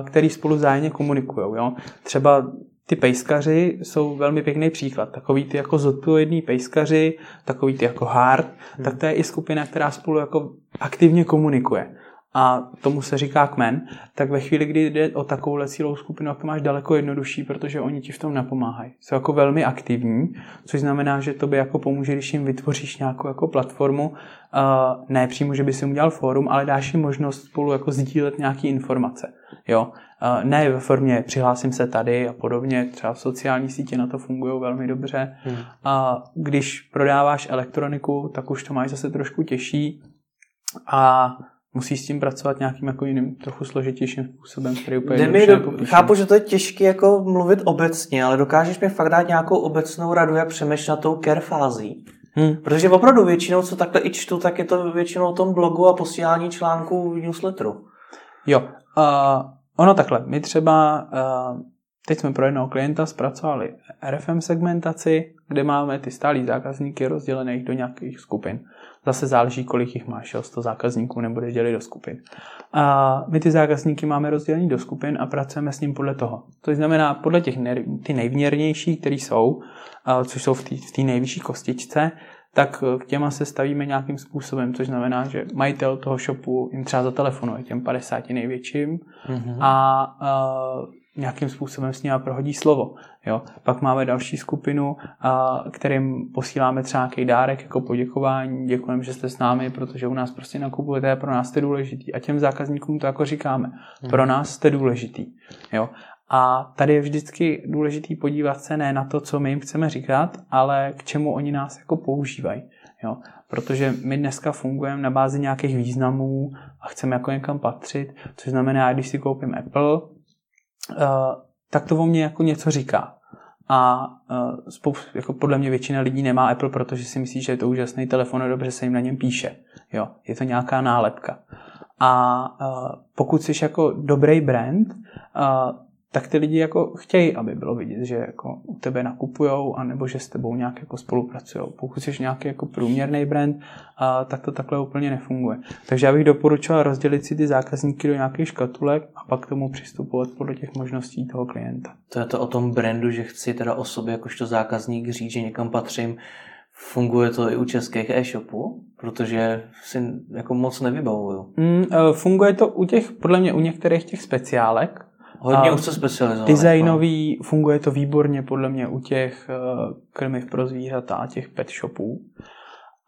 který spolu zájemně komunikují. Třeba ty pejskaři jsou velmi pěkný příklad. Takový ty jako zodpovědný pejskaři, takový ty jako hard, hmm. tak to je i skupina, která spolu jako aktivně komunikuje. A tomu se říká kmen, tak ve chvíli, kdy jde o takovou cílovou skupinu, to máš daleko jednodušší, protože oni ti v tom napomáhají. Jsou jako velmi aktivní, což znamená, že to by jako pomůže, když jim vytvoříš nějakou jako platformu, ne přímo, že by si udělal fórum, ale dáš jim možnost spolu jako sdílet nějaké informace. Jo? Ne ve formě přihlásím se tady a podobně, třeba v sociální sítě na to fungují velmi dobře. Hmm. A když prodáváš elektroniku, tak už to máš zase trošku těžší a musí s tím pracovat nějakým jako jiným, trochu složitějším způsobem, který úplně mi do, Chápu, že to je těžké jako mluvit obecně, ale dokážeš mi fakt dát nějakou obecnou radu, jak přemýšlet na tou care fází? Hmm. Protože opravdu většinou, co takhle i čtu, tak je to většinou o tom blogu a posílání článků v newsletteru. Jo, uh, Ono takhle, my třeba uh, teď jsme pro jednoho klienta zpracovali RFM segmentaci, kde máme ty stálí zákazníky rozdělených do nějakých skupin. Zase záleží, kolik jich máš, jo, 100 zákazníků nebude dělit do skupin. A my ty zákazníky máme rozdělený do skupin a pracujeme s ním podle toho. To znamená podle těch ty nejvněrnější, které jsou, uh, což jsou v té nejvyšší kostičce, tak k těma se stavíme nějakým způsobem, což znamená, že majitel toho shopu jim třeba zatelefonuje těm 50 největším mm-hmm. a uh, nějakým způsobem s nimi prohodí slovo. Jo? Pak máme další skupinu, a, kterým posíláme třeba nějaký dárek jako poděkování, děkujeme, že jste s námi, protože u nás prostě nakupujete, pro nás jste důležitý. A těm zákazníkům to jako říkáme, pro nás jste důležitý. Jo? A tady je vždycky důležitý podívat se ne na to, co my jim chceme říkat, ale k čemu oni nás jako používají. Jo? Protože my dneska fungujeme na bázi nějakých významů a chceme jako někam patřit, což znamená, když si koupím Apple, uh, tak to o mě jako něco říká. A spoustu, jako podle mě většina lidí nemá Apple, protože si myslí, že je to úžasný telefon a dobře se jim na něm píše. Jo? Je to nějaká nálepka. A uh, pokud jsi jako dobrý brand, tak ty lidi jako chtějí, aby bylo vidět, že jako u tebe nakupujou, anebo že s tebou nějak jako spolupracují. Pokud jsi nějaký jako průměrný brand, a, tak to takhle úplně nefunguje. Takže já bych doporučoval rozdělit si ty zákazníky do nějakých škatulek a pak k tomu přistupovat podle těch možností toho klienta. To je to o tom brandu, že chci teda o sobě jakožto zákazník říct, že někam patřím. Funguje to i u českých e-shopů? Protože si jako moc nevybavuju. Mm, e, funguje to u těch, podle mě u některých těch speciálek, Hodně už se specializované. Designový, no. funguje to výborně podle mě u těch uh, krmiv pro zvířata a těch pet shopů.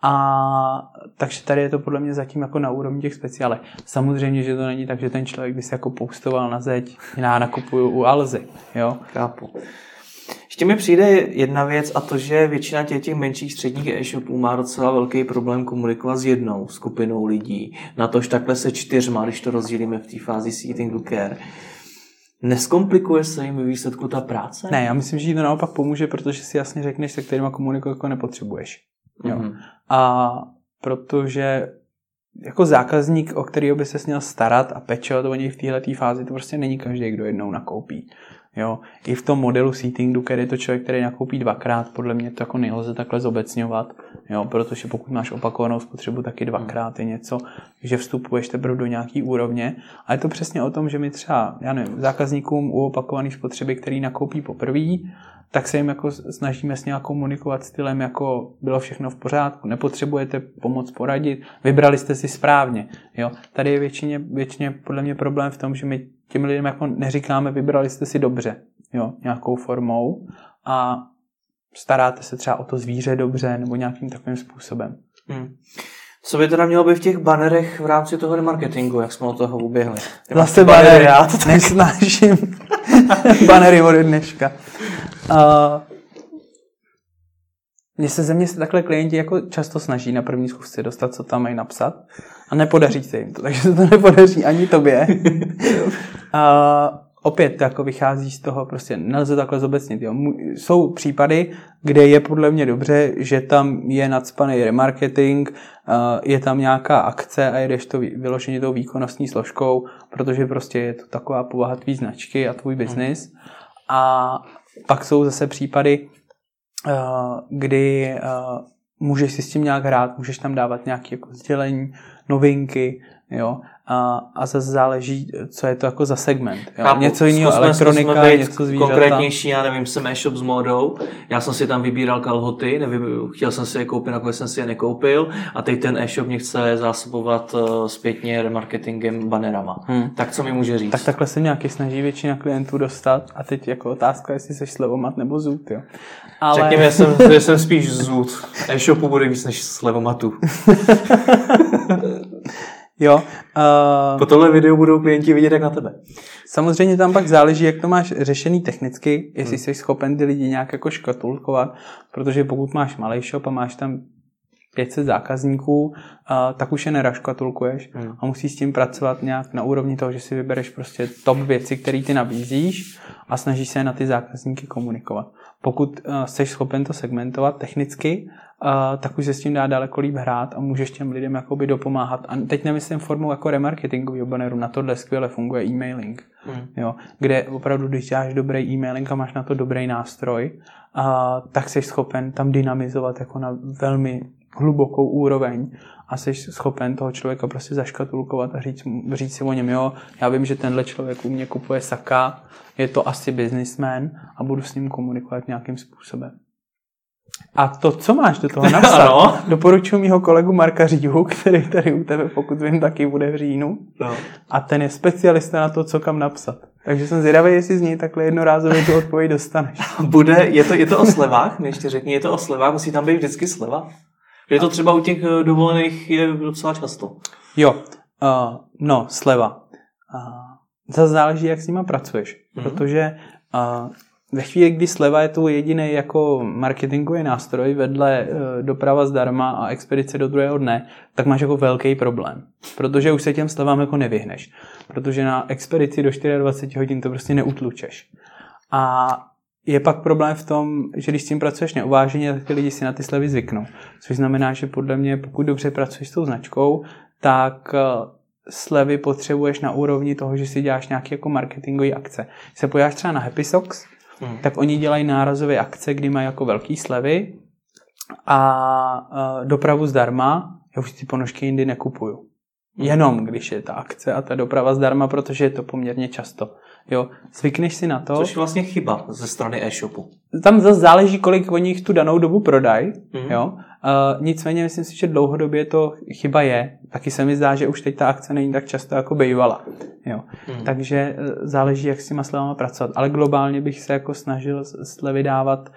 A takže tady je to podle mě zatím jako na úrovni těch speciálek. Samozřejmě, že to není tak, že ten člověk by se jako poustoval na zeď, já nakupuju u Alzy, jo? Chápu. Ještě mi přijde jedna věc a to, že většina těch, těch menších středních e-shopů má docela velký problém komunikovat s jednou skupinou lidí. Na tož takhle se čtyřma, když to rozdělíme v té fázi seating care Neskomplikuje se jim ve výsledku ta práce? Ne, já myslím, že jí to naopak pomůže, protože si jasně řekneš, se kterýma komunikovat jako nepotřebuješ. Jo. Mm-hmm. A protože jako zákazník, o kterého by se měl starat a pečovat o něj v této fázi, to prostě není každý, kdo jednou nakoupí. Jo. I v tom modelu seatingu, který je to člověk, který nakoupí dvakrát, podle mě to jako nelze takhle zobecňovat, jo, protože pokud máš opakovanou spotřebu, taky dvakrát je něco, že vstupuješ teprve do nějaký úrovně. A je to přesně o tom, že my třeba, já nevím, zákazníkům u opakované spotřeby, který nakoupí poprvé, tak se jim jako snažíme s nějak komunikovat stylem, jako bylo všechno v pořádku, nepotřebujete pomoc poradit, vybrali jste si správně. Jo? Tady je většině, většině podle mě problém v tom, že my těm lidem jako neříkáme, vybrali jste si dobře, jo, nějakou formou a staráte se třeba o to zvíře dobře nebo nějakým takovým způsobem. Hmm. Co by teda mělo být v těch banerech v rámci toho remarketingu, jak jsme od toho uběhli? Zase banery, já to nesnáším. banery od dneška. Uh, mně se ze mě se takhle klienti jako často snaží na první zkusce dostat, co tam mají napsat a nepodaří se jim to, takže se to nepodaří ani tobě. uh, opět to jako vychází z toho, prostě nelze takhle zobecnit. Jo. Jsou případy, kde je podle mě dobře, že tam je nadspaný remarketing, je tam nějaká akce a jedeš to vyloženě tou výkonnostní složkou, protože prostě je to taková povaha tvý značky a tvůj biznis. A pak jsou zase případy, kdy můžeš si s tím nějak hrát, můžeš tam dávat nějaké jako sdělení, novinky, jo, a, a zase záleží, co je to jako za segment. Jo. Chápu, něco jiného, elektronika, zkusme něco zvířata. Konkrétnější, já nevím, jsem e-shop s módou, já jsem si tam vybíral kalhoty, nevím, chtěl jsem si je koupit, nakonec jsem si je nekoupil a teď ten e-shop mě chce zásobovat uh, zpětně remarketingem banerama. Hmm. Tak co mi může říct? Tak takhle se nějaký snaží většina klientů dostat a teď jako otázka, jestli jsi slevomat nebo zůd, jo. Ale... Řekněme, že jsem, že jsem spíš zůd. E-shopu bude víc než slevomatu. Jo. Uh, po tohle videu budou klienti vidět jak na tebe. Samozřejmě tam pak záleží, jak to máš řešený technicky, jestli hmm. jsi schopen ty lidi nějak jako škatulkovat, protože pokud máš malý shop a máš tam 500 zákazníků, uh, tak už je neraškatulkuješ hmm. a musíš s tím pracovat nějak na úrovni toho, že si vybereš prostě top věci, které ty nabízíš a snažíš se na ty zákazníky komunikovat. Pokud uh, jsi schopen to segmentovat technicky uh, tak už se s tím dá daleko líp hrát a můžeš těm lidem jakoby dopomáhat. A teď nemyslím formou jako remarketingového banneru, na tohle skvěle funguje e-mailing, mm. jo, kde opravdu, když děláš dobrý e-mailing a máš na to dobrý nástroj, uh, tak jsi schopen tam dynamizovat jako na velmi hlubokou úroveň a jsi schopen toho člověka prostě zaškatulkovat a říct, říct si o něm, jo, já vím, že tenhle člověk u mě kupuje saka, je to asi businessman a budu s ním komunikovat nějakým způsobem. A to, co máš do toho napsat, ano. doporučuji mýho kolegu Marka Říhu, který tady u tebe, pokud vím, taky bude v říjnu. No. A ten je specialista na to, co kam napsat. Takže jsem zvědavý, jestli z něj takhle jednorázově tu odpověď dostaneš. Bude, je to, je to o slevách? Mě ještě řekni, je to o slevách? Musí tam být vždycky sleva? Je to třeba u těch eh, dovolených je docela často. Jo, uh, no, sleva. Uh, zase záleží, jak s nima pracuješ. Mm-hmm. Protože uh, ve chvíli, kdy sleva je tu jediný jako marketingový nástroj vedle e, doprava zdarma a expedice do druhého dne, tak máš jako velký problém. Protože už se těm slevám jako nevyhneš. Protože na expedici do 24 hodin to prostě neutlučeš. A je pak problém v tom, že když s tím pracuješ neuváženě, tak ty lidi si na ty slevy zvyknou. Což znamená, že podle mě, pokud dobře pracuješ s tou značkou, tak e, slevy potřebuješ na úrovni toho, že si děláš nějaké jako marketingové akce. Když se podíváš třeba na Happy Socks, hmm. tak oni dělají nárazové akce, kdy mají jako velké slevy a uh, dopravu zdarma. Já už ty ponožky jindy nekupuju. Hmm. Jenom když je ta akce a ta doprava zdarma, protože je to poměrně často. Jo, zvykneš si na to. Což je vlastně chyba ze strany e-shopu. Tam zase záleží, kolik oni jich tu danou dobu prodají. Mm-hmm. Jo. Uh, nicméně myslím si, že dlouhodobě to chyba je. Taky se mi zdá, že už teď ta akce není tak často jako bývala. Jo. Mm-hmm. Takže uh, záleží, jak s těma slevama pracovat. Ale globálně bych se jako snažil slevy dávat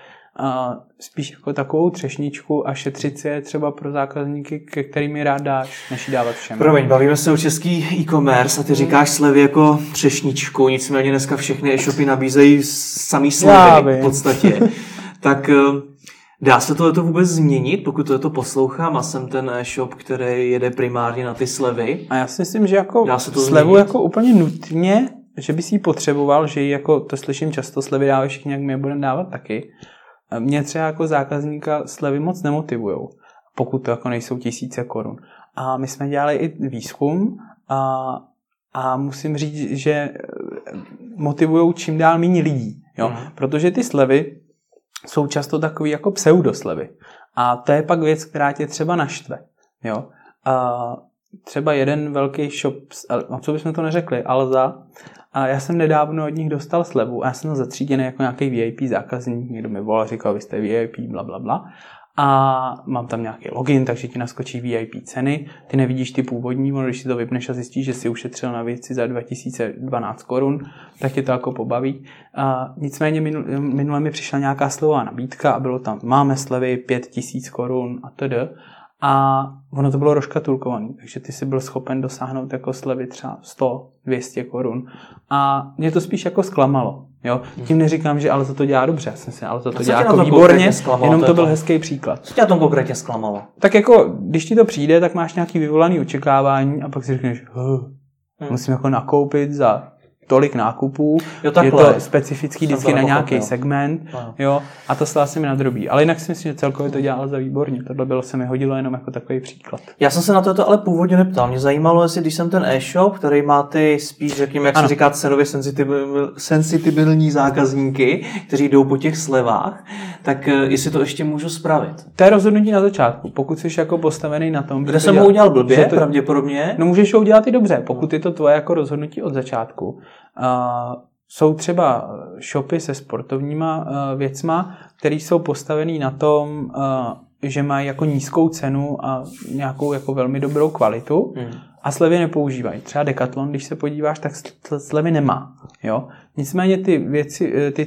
spíš jako takovou třešničku a šetřit si je třeba pro zákazníky, ke kterým rád dáš, než dávat všem. Promiň, bavíme se o český e-commerce a ty říkáš slevy jako třešničku, nicméně dneska všechny e-shopy nabízejí samý slevy v podstatě. tak eh, Dá se tohle vůbec změnit, pokud to poslouchám a jsem ten e-shop, který jede primárně na ty slevy? A já si myslím, že jako Dá se to slevu změnit? jako úplně nutně že bys ji potřeboval, že ji jako, to slyším často, slevy dávají všichni, jak my je budeme dávat taky. Mě třeba jako zákazníka slevy moc nemotivujou, pokud to jako nejsou tisíce korun. A my jsme dělali i výzkum a, a musím říct, že motivují čím dál méně lidí. Jo? Mm. Protože ty slevy jsou často takový jako pseudoslevy. A to je pak věc, která tě třeba naštve. Jo? A třeba jeden velký shop, no co bychom to neřekli, Alza, a já jsem nedávno od nich dostal slevu a já jsem zatříděný jako nějaký VIP zákazník, někdo mi volal, říkal, vy jste VIP, bla, bla, bla a mám tam nějaký login, takže ti naskočí VIP ceny. Ty nevidíš ty původní, ono, když si to vypneš a zjistíš, že si ušetřil na věci za 2012 korun, tak tě to jako pobaví. A nicméně minule mi přišla nějaká slová nabídka a bylo tam, máme slevy 5000 korun a td. A ono to bylo rozkatulkované, takže ty si byl schopen dosáhnout jako slevy třeba 100, 200 korun. A mě to spíš jako zklamalo. Jo? Tím neříkám, že ale za to dělá dobře, já jsem si ale za to dělá jako výborně, jenom to, to byl hezký příklad. Co tě na tom konkrétně zklamalo? Tak jako, když ti to přijde, tak máš nějaký vyvolaný očekávání a pak si řekneš, hm. musím jako nakoupit za tolik nákupů, jo, je to specifický vždycky na nějaký segment, jo, a to se asi mi nadrobí. Ale jinak si myslím, že celkově to dělal za výborně. Tohle bylo se mi hodilo jenom jako takový příklad. Já jsem se na to ale původně neptal. Mě zajímalo, jestli když jsem ten e-shop, který má ty spíš, řekněme, jak ano. se říká, cenově sensitibilní zákazníky, kteří jdou po těch slevách, tak eh, jestli to ještě můžu spravit. To je rozhodnutí na začátku. Pokud jsi jako postavený na tom, kde jsem ho udělal blbě, to, pravděpodobně. No můžeš ho udělat i dobře, pokud je to tvoje jako rozhodnutí od začátku. Jsou třeba shopy se sportovníma uh, věcma, které jsou postavený na tom, uh, že mají jako nízkou cenu a nějakou jako velmi dobrou kvalitu hmm. a slevy nepoužívají. Třeba Decathlon, když se podíváš, tak slevy nemá. Jo? Nicméně ty věci, ty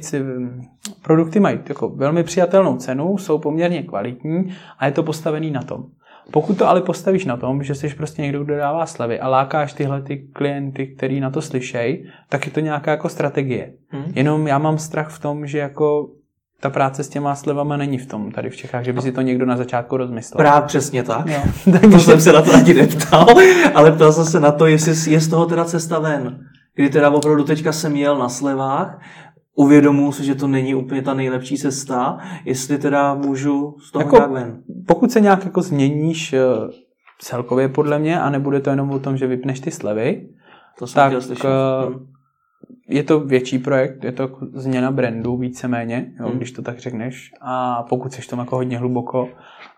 produkty mají jako velmi přijatelnou cenu, jsou poměrně kvalitní a je to postavený na tom. Pokud to ale postavíš na tom, že jsi prostě někdo, kdo dává slevy a lákáš tyhle ty klienty, který na to slyšejí, tak je to nějaká jako strategie. Hmm. Jenom já mám strach v tom, že jako ta práce s těma slevama není v tom tady v Čechách, že by si to někdo na začátku rozmyslel. Právě přesně tak. Takže... To jsem se na to ani neptal, ale ptal jsem se na to, jestli je z toho teda cesta ven. Kdy teda opravdu teďka jsem jel na slevách, uvědomuji si, že to není úplně ta nejlepší cesta, jestli teda můžu z toho jako, ven. Pokud se nějak jako změníš eh, celkově podle mě a nebude to jenom o tom, že vypneš ty slevy, to jsem tak slyšet. Eh, hmm. je to větší projekt, je to změna brandu víceméně, jo, hmm. když to tak řekneš. A pokud seš tam jako hodně hluboko,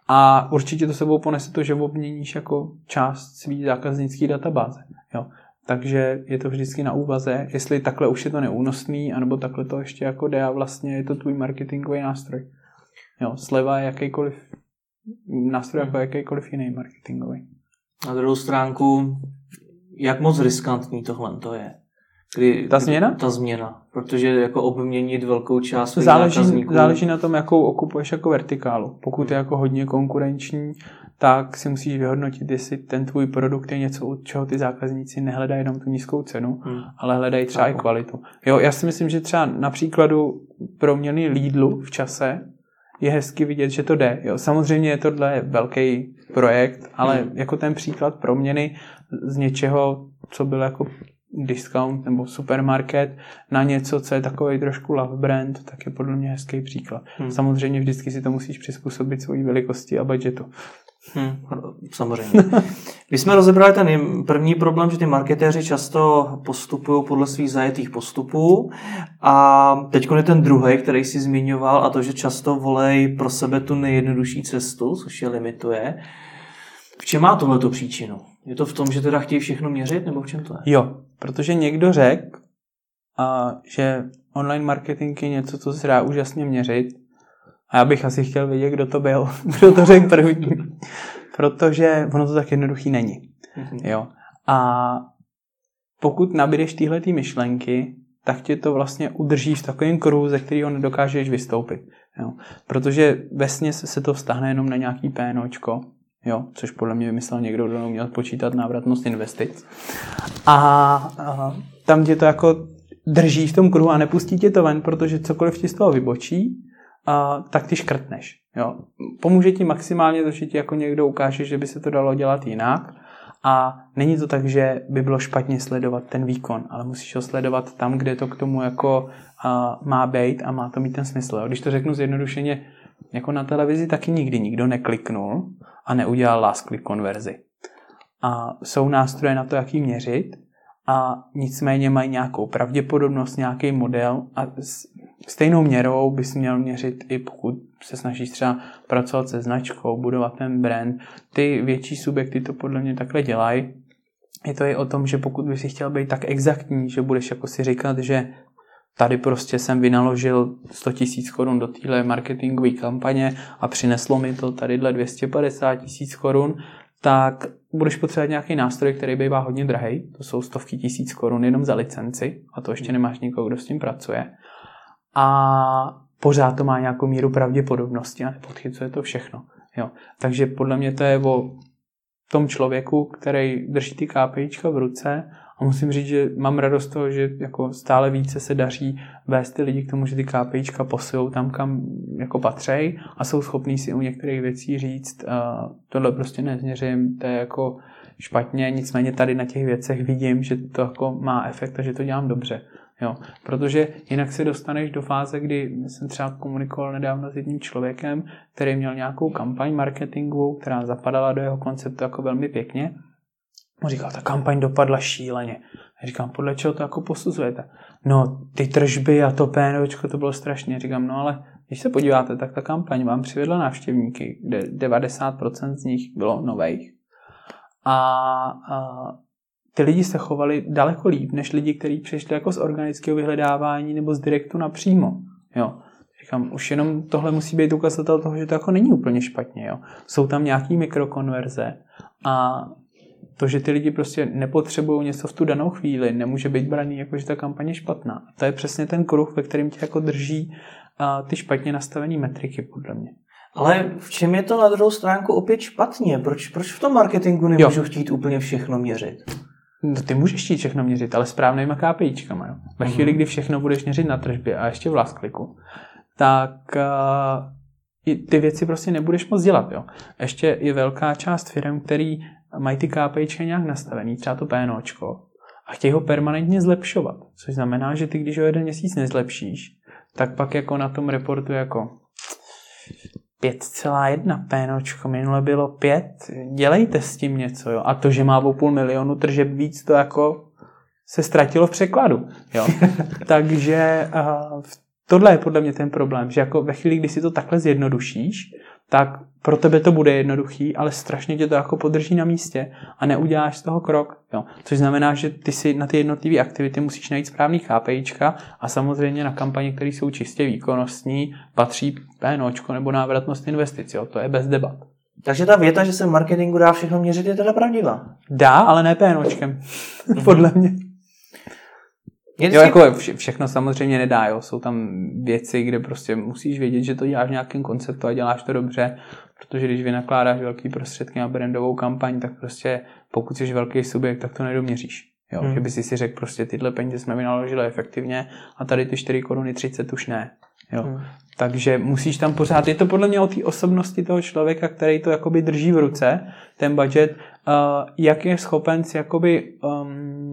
a určitě to sebou ponese to, že obměníš jako část svý zákaznické databáze. Jo. Takže je to vždycky na úvaze, jestli takhle už je to neúnosný, anebo takhle to ještě jako jde a vlastně je to tvůj marketingový nástroj. Jo, sleva je jakýkoliv nástroj jako jakýkoliv jiný marketingový. Na druhou stránku, jak moc riskantní tohle to je? Kdy, ta změna? Ta změna, protože jako obměnit velkou část záleží, záleží na tom, jakou okupuješ jako vertikálu. Pokud je jako hodně konkurenční, tak si musíš vyhodnotit, jestli ten tvůj produkt je něco, od čeho ty zákazníci nehledají jenom tu nízkou cenu, hmm. ale hledají třeba tak. i kvalitu. Jo, já si myslím, že třeba na příkladu proměny Lidlu v čase je hezky vidět, že to jde. Jo, samozřejmě je tohle velký projekt, ale hmm. jako ten příklad proměny z něčeho, co byl jako discount nebo supermarket na něco, co je takový trošku love brand, tak je podle mě hezký příklad. Hmm. Samozřejmě vždycky si to musíš přizpůsobit svojí velikosti a budgetu. Hmm, samozřejmě. My jsme rozebrali ten první problém, že ty marketéři často postupují podle svých zajetých postupů a teď je ten druhý, který si zmiňoval a to, že často volej pro sebe tu nejjednodušší cestu, což je limituje. V čem má tohleto příčinu? Je to v tom, že teda chtějí všechno měřit, nebo v čem to je? Jo, protože někdo řekl, že online marketing je něco, co se dá úžasně měřit a já bych asi chtěl vědět, kdo to byl, kdo to řekl první. Protože ono to tak jednoduchý není. Mm-hmm. Jo. A pokud nabídeš tyhle myšlenky, tak tě to vlastně udrží v takovém kruhu, ze kterého nedokážeš vystoupit. Jo. Protože vesně se to vztahne jenom na nějaký PNOčko, jo, což podle mě vymyslel někdo, kdo měl počítat návratnost investic. A, a tam tě to jako drží v tom kruhu a nepustí tě to ven, protože cokoliv ti z toho vybočí, a, tak ty škrtneš. Jo. Pomůže ti maximálně to, že ti jako někdo ukáže, že by se to dalo dělat jinak, A není to tak, že by bylo špatně sledovat ten výkon, ale musíš ho sledovat tam, kde to k tomu jako uh, má být a má to mít ten smysl. Jo? Když to řeknu zjednodušeně, jako na televizi taky nikdy nikdo nekliknul a neudělal last click konverzi. A jsou nástroje na to, jak ji měřit a nicméně mají nějakou pravděpodobnost, nějaký model a stejnou měrou bys měl měřit i pokud se snažíš třeba pracovat se značkou, budovat ten brand. Ty větší subjekty to podle mě takhle dělají. Je to i o tom, že pokud bys chtěl být tak exaktní, že budeš jako si říkat, že tady prostě jsem vynaložil 100 tisíc korun do téhle marketingové kampaně a přineslo mi to tadyhle 250 tisíc korun, tak budeš potřebovat nějaký nástroj, který bývá hodně drahý, to jsou stovky tisíc korun jenom za licenci a to ještě nemáš nikoho, kdo s tím pracuje. A pořád to má nějakou míru pravděpodobnosti a nepodchycuje to všechno. Jo. Takže podle mě to je o tom člověku, který drží ty KPIčka v ruce a musím říct, že mám radost toho, že jako stále více se daří vést ty lidi k tomu, že ty KPIčka posilou tam, kam jako patřej a jsou schopní si u některých věcí říct, uh, tohle prostě nezměřím, to je jako špatně, nicméně tady na těch věcech vidím, že to jako má efekt a že to dělám dobře. Jo, protože jinak se dostaneš do fáze, kdy jsem třeba komunikoval nedávno s jedním člověkem, který měl nějakou kampaň marketingovou, která zapadala do jeho konceptu jako velmi pěkně. On říkal, ta kampaň dopadla šíleně. Já říkám, podle čeho to jako posuzujete? No, ty tržby a to PNOčko, to bylo strašně. Říkám, no ale když se podíváte, tak ta kampaň vám přivedla návštěvníky, kde 90% z nich bylo nových. A, a ty lidi se chovali daleko líp, než lidi, kteří přišli jako z organického vyhledávání nebo z direktu napřímo. Jo. Říkám, už jenom tohle musí být ukazatel toho, že to jako není úplně špatně. Jo. Jsou tam nějaký mikrokonverze a to, že ty lidi prostě nepotřebují něco v tu danou chvíli, nemůže být braný jako, že ta kampaně je špatná. A to je přesně ten kruh, ve kterým tě jako drží a, ty špatně nastavené metriky, podle mě. Ale v čem je to na druhou stránku opět špatně? Proč, proč v tom marketingu nemůžu jo. chtít úplně všechno měřit? No, ty můžeš chtít všechno měřit, ale správnýma KPIčkama. Jo. Ve mhm. chvíli, kdy všechno budeš měřit na tržbě a ještě v last clicku, tak uh, ty věci prostě nebudeš moc dělat. Jo. Ještě je velká část firm, který mají ty KPIčky nějak nastavený, třeba to PNOčko, a chtějí ho permanentně zlepšovat. Což znamená, že ty, když ho jeden měsíc nezlepšíš, tak pak jako na tom reportu jako 5,1 pénočko, minule bylo 5, dělejte s tím něco, jo. A to, že má o půl milionu tržeb víc, to jako se ztratilo v překladu, jo. Takže uh, tohle je podle mě ten problém, že jako ve chvíli, kdy si to takhle zjednodušíš, tak pro tebe to bude jednoduchý, ale strašně tě to jako podrží na místě a neuděláš z toho krok. Jo. Což znamená, že ty si na ty jednotlivé aktivity musíš najít správný KPIčka a samozřejmě na kampaně, které jsou čistě výkonnostní, patří PNOčko nebo návratnost investic. Jo. To je bez debat. Takže ta věta, že se v marketingu dá všechno měřit, je teda pravdivá. Dá, ale ne PNOčkem. Podle mě. Je jo, jako vše, všechno samozřejmě nedá, jo. Jsou tam věci, kde prostě musíš vědět, že to děláš v nějakém konceptu a děláš to dobře, protože když vynakládáš velký prostředky na brandovou kampaň, tak prostě pokud jsi velký subjekt, tak to nedoměříš. Jo, hmm. že by si si řekl prostě tyhle peníze jsme vynaložili efektivně a tady ty 4 koruny 30 už ne. Jo. Hmm. Takže musíš tam pořád, je to podle mě o té osobnosti toho člověka, který to jakoby drží v ruce, ten budget, uh, jak je schopen si jakoby um,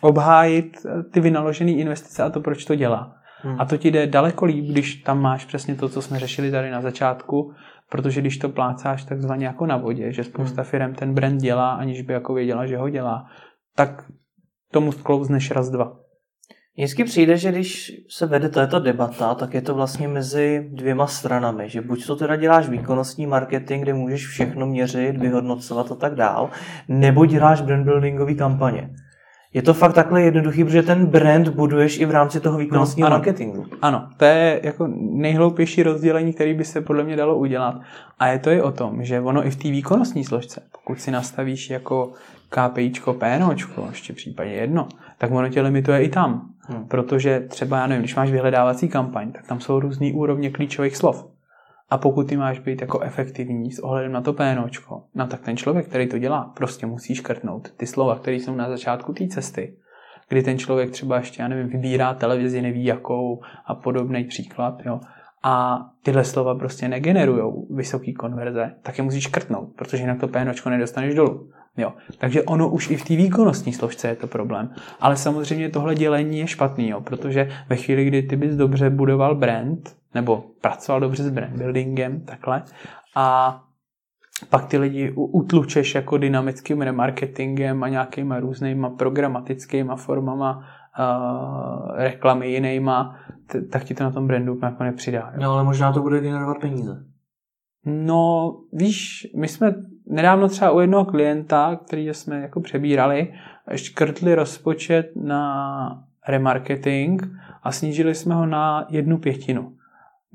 obhájit eh, ty vynaložené investice a to, proč to dělá. Hmm. A to ti jde daleko líp, když tam máš přesně to, co jsme řešili tady na začátku, protože když to plácáš takzvaně jako na vodě, že spousta hmm. firm ten brand dělá, aniž by jako věděla, že ho dělá, tak tomu sklouzneš raz, dva. Vždycky přijde, že když se vede tato debata, tak je to vlastně mezi dvěma stranami, že buď to teda děláš výkonnostní marketing, kde můžeš všechno měřit, vyhodnocovat a tak dál, nebo děláš brandbuildingové kampaně. Je to fakt takhle jednoduchý, protože ten brand buduješ i v rámci toho výkonnostního no, ano, marketingu. Ano, to je jako nejhloupější rozdělení, který by se podle mě dalo udělat. A je to i o tom, že ono i v té výkonnostní složce, pokud si nastavíš jako KPIčko, PNOčko, ještě v případě jedno, tak ono tě limituje i tam. Hmm. Protože třeba, já nevím, když máš vyhledávací kampaň, tak tam jsou různé úrovně klíčových slov. A pokud ty máš být jako efektivní s ohledem na to PNOčko, no tak ten člověk, který to dělá, prostě musí škrtnout ty slova, které jsou na začátku té cesty, kdy ten člověk třeba ještě, já nevím, vybírá televizi, neví jakou a podobný příklad, jo. A tyhle slova prostě negenerují vysoký konverze, tak je musíš škrtnout, protože jinak to PNOčko nedostaneš dolů. Jo. Takže ono už i v té výkonnostní složce je to problém. Ale samozřejmě tohle dělení je špatný, jo, protože ve chvíli, kdy ty bys dobře budoval brand, nebo pracoval dobře s brand buildingem, takhle, a pak ty lidi utlučeš jako dynamickým remarketingem a nějakýma různýma programatickýma formama uh, reklamy jinýma, t- tak ti to na tom brandu jako nepřidá. Jo? No ale možná to bude generovat peníze. No, víš, my jsme nedávno třeba u jednoho klienta, který jsme jako přebírali, škrtli rozpočet na remarketing a snížili jsme ho na jednu pětinu.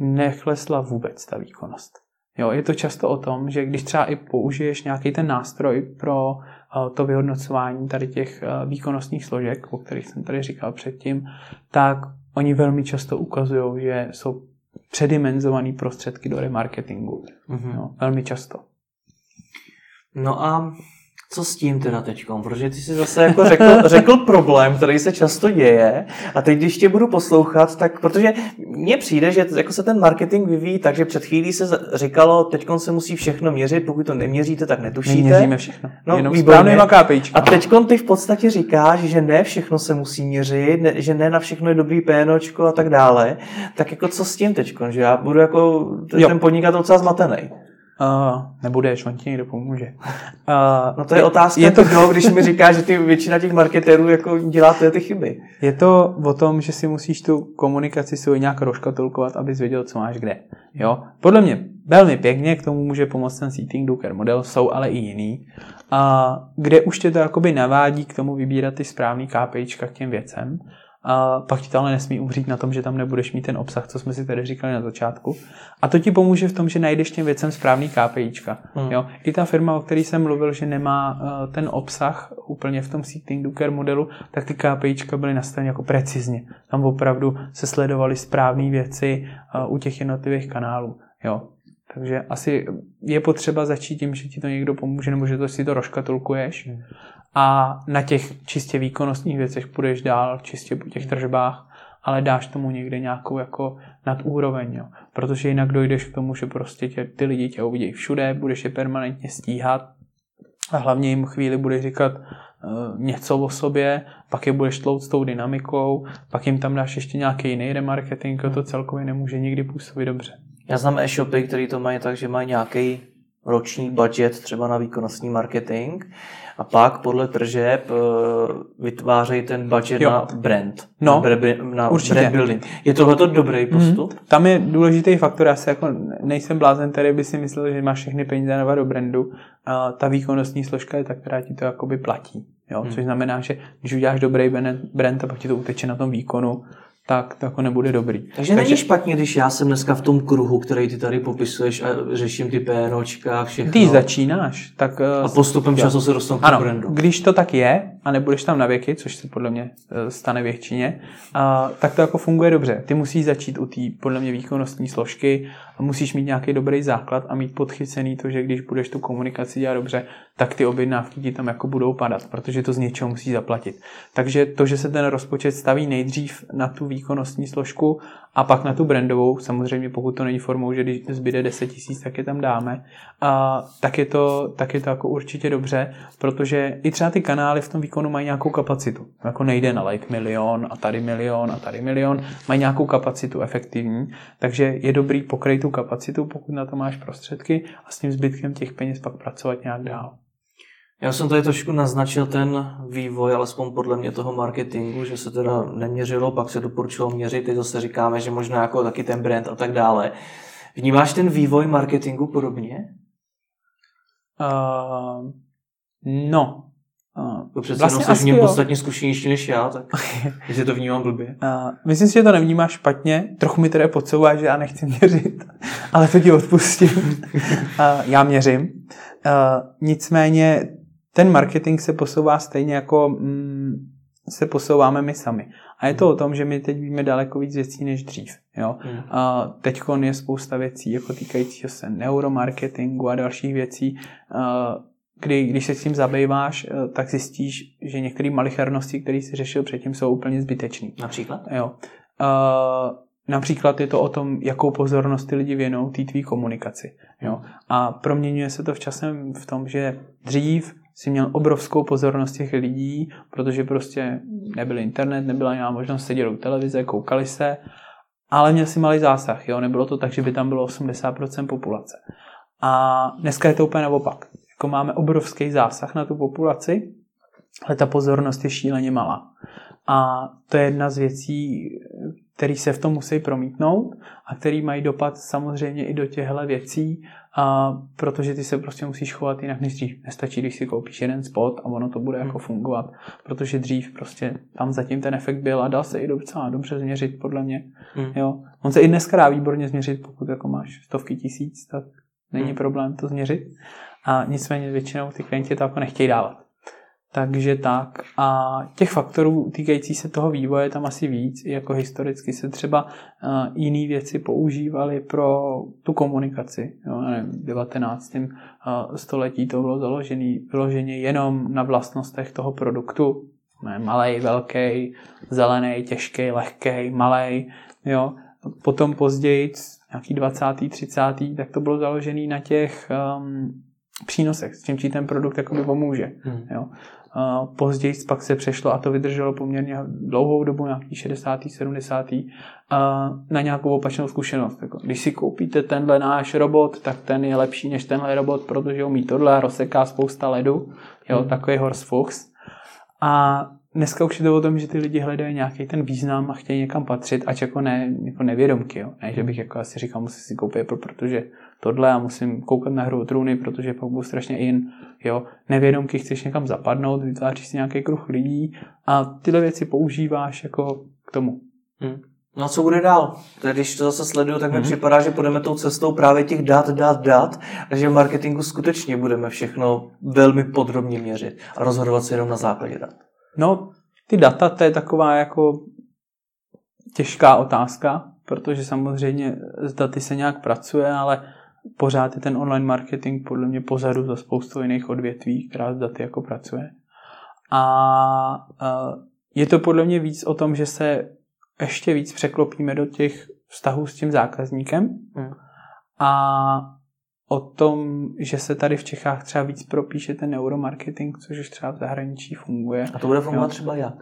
Nechlesla vůbec ta výkonnost. Jo, je to často o tom, že když třeba i použiješ nějaký ten nástroj pro uh, to vyhodnocování tady těch uh, výkonnostních složek, o kterých jsem tady říkal předtím, tak oni velmi často ukazují, že jsou předimenzované prostředky do remarketingu. Mm-hmm. Jo, velmi často. No a co s tím teda teďkom? Protože ty jsi zase jako řekl, řekl problém, který se často děje a teď, když tě budu poslouchat, tak protože mně přijde, že jako se ten marketing vyvíjí tak, že před chvílí se říkalo, teďkon se musí všechno měřit, pokud to neměříte, tak netušíte. Neměříme všechno, no, jenom správnýma KPIčka. A teďkon ty v podstatě říkáš, že ne všechno se musí měřit, ne, že ne na všechno je dobrý PNOčko a tak dále. Tak jako co s tím teďkon, že já budu jako ten podnikatel docela zmatený. Uh, nebudeš, on ti někdo pomůže. Uh, no to je otázka je to... toho, když mi říká, že ty většina těch marketérů jako dělá ty chyby. Je to o tom, že si musíš tu komunikaci svůj nějak rozkatulkovat, abys věděl, co máš kde. Jo? Podle mě velmi pěkně k tomu může pomoct ten Seating Docker model, jsou ale i jiný, a kde už tě to jakoby navádí k tomu vybírat ty správný KPIčka k těm věcem a pak ti to ale nesmí umřít na tom, že tam nebudeš mít ten obsah, co jsme si tady říkali na začátku. A to ti pomůže v tom, že najdeš těm věcem správný KPIčka. Hmm. Jo? I ta firma, o které jsem mluvil, že nemá uh, ten obsah úplně v tom Seating Docker modelu, tak ty KPIčka byly nastaveny jako precizně. Tam opravdu se sledovaly správné věci uh, u těch jednotlivých kanálů. Jo? Takže asi je potřeba začít tím, že ti to někdo pomůže, nebo že to si to rozkatulkuješ. Hmm a na těch čistě výkonnostních věcech půjdeš dál, čistě po těch tržbách, ale dáš tomu někde nějakou jako nadúroveň, jo. protože jinak dojdeš k tomu, že prostě tě, ty lidi tě uvidí všude, budeš je permanentně stíhat a hlavně jim chvíli budeš říkat uh, něco o sobě, pak je budeš tlout s tou dynamikou, pak jim tam dáš ještě nějaký jiný remarketing, to celkově nemůže nikdy působit dobře. Já znám e-shopy, který to mají tak, že mají nějaký roční budget třeba na výkonnostní marketing a pak podle tržeb eh, vytvářejí ten budget jo. na brand. No, na, brand, na určitě. brand building. Je tohle dobrý mhm. postup? Mm. Tam je důležitý faktor, já se jako nejsem blázen, který by si myslel, že máš všechny peníze na do brandu. A ta výkonnostní složka je ta, která ti to jakoby platí. Jo? Mm. Což znamená, že když uděláš dobrý brand a pak ti to uteče na tom výkonu, tak to jako nebude dobrý. Takže, Takže není špatně, když já jsem dneska v tom kruhu, který ty tady popisuješ a řeším ty PNOčka a všechno. Ty začínáš, tak... A postupem času se dostanu k brandu. když to tak je a nebudeš tam na věky, což se podle mě eh, stane většině, a, tak to jako funguje dobře. Ty musíš začít u té podle mě výkonnostní složky a musíš mít nějaký dobrý základ a mít podchycený to, že když budeš tu komunikaci dělat dobře, tak ty objednávky ti tam jako budou padat, protože to z něčeho musí zaplatit. Takže to, že se ten rozpočet staví nejdřív na tu výkonnostní složku a pak na tu brandovou, samozřejmě pokud to není formou, že když zbyde 10 tisíc, tak je tam dáme, a tak, je to, tak je to jako určitě dobře, protože i třeba ty kanály v tom výkonu mají nějakou kapacitu. Jako nejde na like milion a tady milion a tady milion, mají nějakou kapacitu efektivní, takže je dobrý pokryt tu kapacitu, pokud na to máš prostředky a s tím zbytkem těch peněz pak pracovat nějak dál. Já jsem tady trošku naznačil ten vývoj, alespoň podle mě toho marketingu, že se teda neměřilo, pak se doporučilo měřit, teď zase říkáme, že možná jako taky ten brand a tak dále. Vnímáš ten vývoj marketingu podobně? Uh, no. Uh, přece vlastně jsi v něm podstatně zkušenější než já, tak že to vnímám blbě. Uh, myslím si, že to nevnímáš špatně, trochu mi teda podsouváš, že já nechci měřit, ale to ti odpustím. uh, já měřím. Uh, nicméně ten marketing se posouvá stejně jako mm, se posouváme my sami. A je to o tom, že my teď víme daleko víc věcí než dřív. Jo? Mm. A teď je spousta věcí, jako týkajícího se neuromarketingu a dalších věcí, kdy, když se s tím zabýváš, tak zjistíš, že některé malichernosti, které jsi řešil předtím, jsou úplně zbytečné. Například? Jo. Například je to o tom, jakou pozornost ty lidi věnou té tvý komunikaci. Jo? A proměňuje se to v časem v tom, že dřív si měl obrovskou pozornost těch lidí, protože prostě nebyl internet, nebyla nějaká možnost sedět u televize, koukali se, ale měl si malý zásah, jo? nebylo to tak, že by tam bylo 80% populace. A dneska je to úplně naopak. Jako máme obrovský zásah na tu populaci, ale ta pozornost je šíleně malá. A to je jedna z věcí, které se v tom musí promítnout a který mají dopad samozřejmě i do těchto věcí, a protože ty se prostě musíš chovat jinak než dřív. Nestačí, když si koupíš jeden spot a ono to bude jako hmm. fungovat, protože dřív prostě tam zatím ten efekt byl a dal se i docela dobře změřit, podle mě. Hmm. Jo. On se i dneska dá výborně změřit, pokud jako máš stovky tisíc, tak není hmm. problém to změřit. A nicméně většinou ty klienti to jako nechtějí dávat. Takže tak. A těch faktorů týkající se toho vývoje tam asi víc. Jako historicky se třeba uh, jiné věci používaly pro tu komunikaci. Jo, nevím, v 19. Uh, století to bylo založené vyloženě jenom na vlastnostech toho produktu. Malý, velký, zelený, těžký, lehký, malý. Jo. Potom později, nějaký 20. 30. tak to bylo založené na těch um, přínosech, s čím ti ten produkt jakoby pomůže. Hmm. Jo. Později pak se přešlo, a to vydrželo poměrně dlouhou dobu, nějaký 60. 70. na nějakou opačnou zkušenost. Jako, když si koupíte tenhle náš robot, tak ten je lepší než tenhle robot, protože umí tohle a rozseká spousta ledu. Jo, hmm. takový Fuchs. A dneska už je to o tom, že ty lidi hledají nějaký ten význam a chtějí někam patřit, ač jako, ne, jako nevědomky. Jo. Ne, že bych jako asi říkal, musím si koupit protože tohle a musím koukat na hru o trůny, protože pak budu strašně in. Jo. Nevědomky chceš někam zapadnout, vytváříš si nějaký kruh lidí a tyhle věci používáš jako k tomu. Hmm. No a co bude dál? Tedy když to zase sleduju, tak mi hmm. připadá, že půjdeme tou cestou právě těch dat, dat, dat a že v marketingu skutečně budeme všechno velmi podrobně měřit a rozhodovat se jenom na základě dat. No, ty data, to je taková jako těžká otázka, protože samozřejmě s daty se nějak pracuje, ale pořád je ten online marketing podle mě pozadu za spoustu jiných odvětví, která s daty jako pracuje. A je to podle mě víc o tom, že se ještě víc překlopíme do těch vztahů s tím zákazníkem hmm. a o tom, že se tady v Čechách třeba víc propíše ten neuromarketing, což už třeba v zahraničí funguje. A to bude fungovat jo. třeba jak?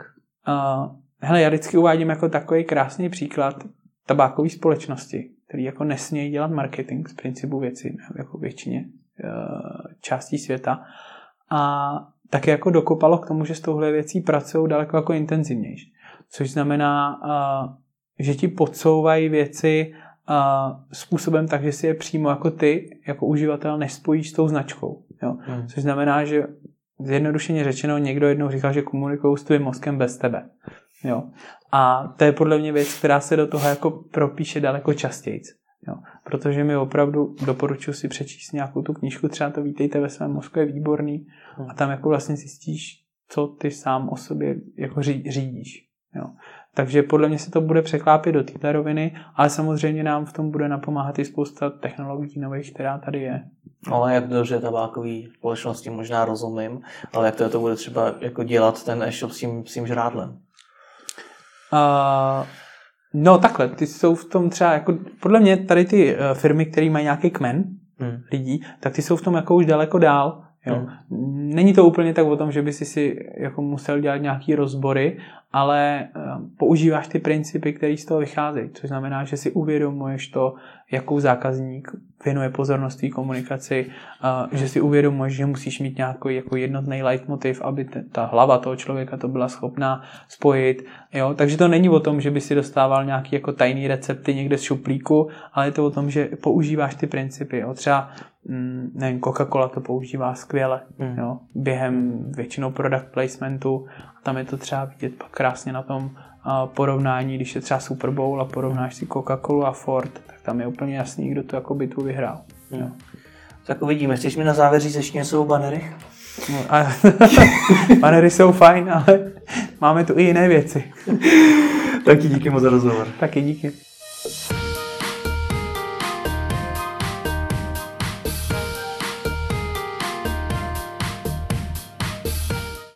Uh, hele, já vždycky uvádím jako takový krásný příklad tabákové společnosti, který jako nesmějí dělat marketing z principu věci, jako většině uh, částí světa. A také jako dokopalo k tomu, že s touhle věcí pracují daleko jako intenzivnější. Což znamená, uh, že ti podsouvají věci uh, způsobem tak, že si je přímo jako ty, jako uživatel, nespojíš s tou značkou. Jo? Hmm. Což znamená, že zjednodušeně řečeno, někdo jednou říkal, že komunikují s tvým mozkem bez tebe. Jo? A to je podle mě věc, která se do toho jako propíše daleko častěji. Jo. Protože mi opravdu doporučuji si přečíst nějakou tu knížku, třeba to vítejte ve svém mozku, je výborný hmm. a tam jako vlastně zjistíš, co ty sám o sobě jako řídíš. Jo. Takže podle mě se to bude překlápit do této roviny, ale samozřejmě nám v tom bude napomáhat i spousta technologií nových, která tady je. Ale jak dobře tabákový společnosti možná rozumím, ale jak to, to bude třeba jako dělat ten e-shop s tím, s tím žrádlem? Uh, no takhle, ty jsou v tom třeba, jako, podle mě tady ty uh, firmy, které mají nějaký kmen hmm. lidí, tak ty jsou v tom jako už daleko dál. Jo. Hmm. Není to úplně tak o tom, že by si si jako musel dělat nějaký rozbory, ale um, používáš ty principy, které z toho vycházejí, což znamená, že si uvědomuješ to, jakou zákazník věnuje pozornost té komunikaci, že si uvědomuješ, že musíš mít nějaký jako jednotný leitmotiv, aby ta hlava toho člověka to byla schopná spojit. Jo? Takže to není o tom, že by si dostával nějaký jako tajný recepty někde z šuplíku, ale je to o tom, že používáš ty principy. Jo? Třeba mm, nevím, Coca-Cola to používá skvěle mm. jo? během většinou product placementu a tam je to třeba vidět pak krásně na tom porovnání, když je třeba Super Bowl a porovnáš si Coca-Colu a Ford, tak tam je úplně jasný, kdo to jako bitvu vyhrál. Hmm. Jo. Tak uvidíme. Chceš mi na závěr říct ještě něco o banery? No, a, banery jsou fajn, ale máme tu i jiné věci. Taky díky moc za rozhovor. Taky díky.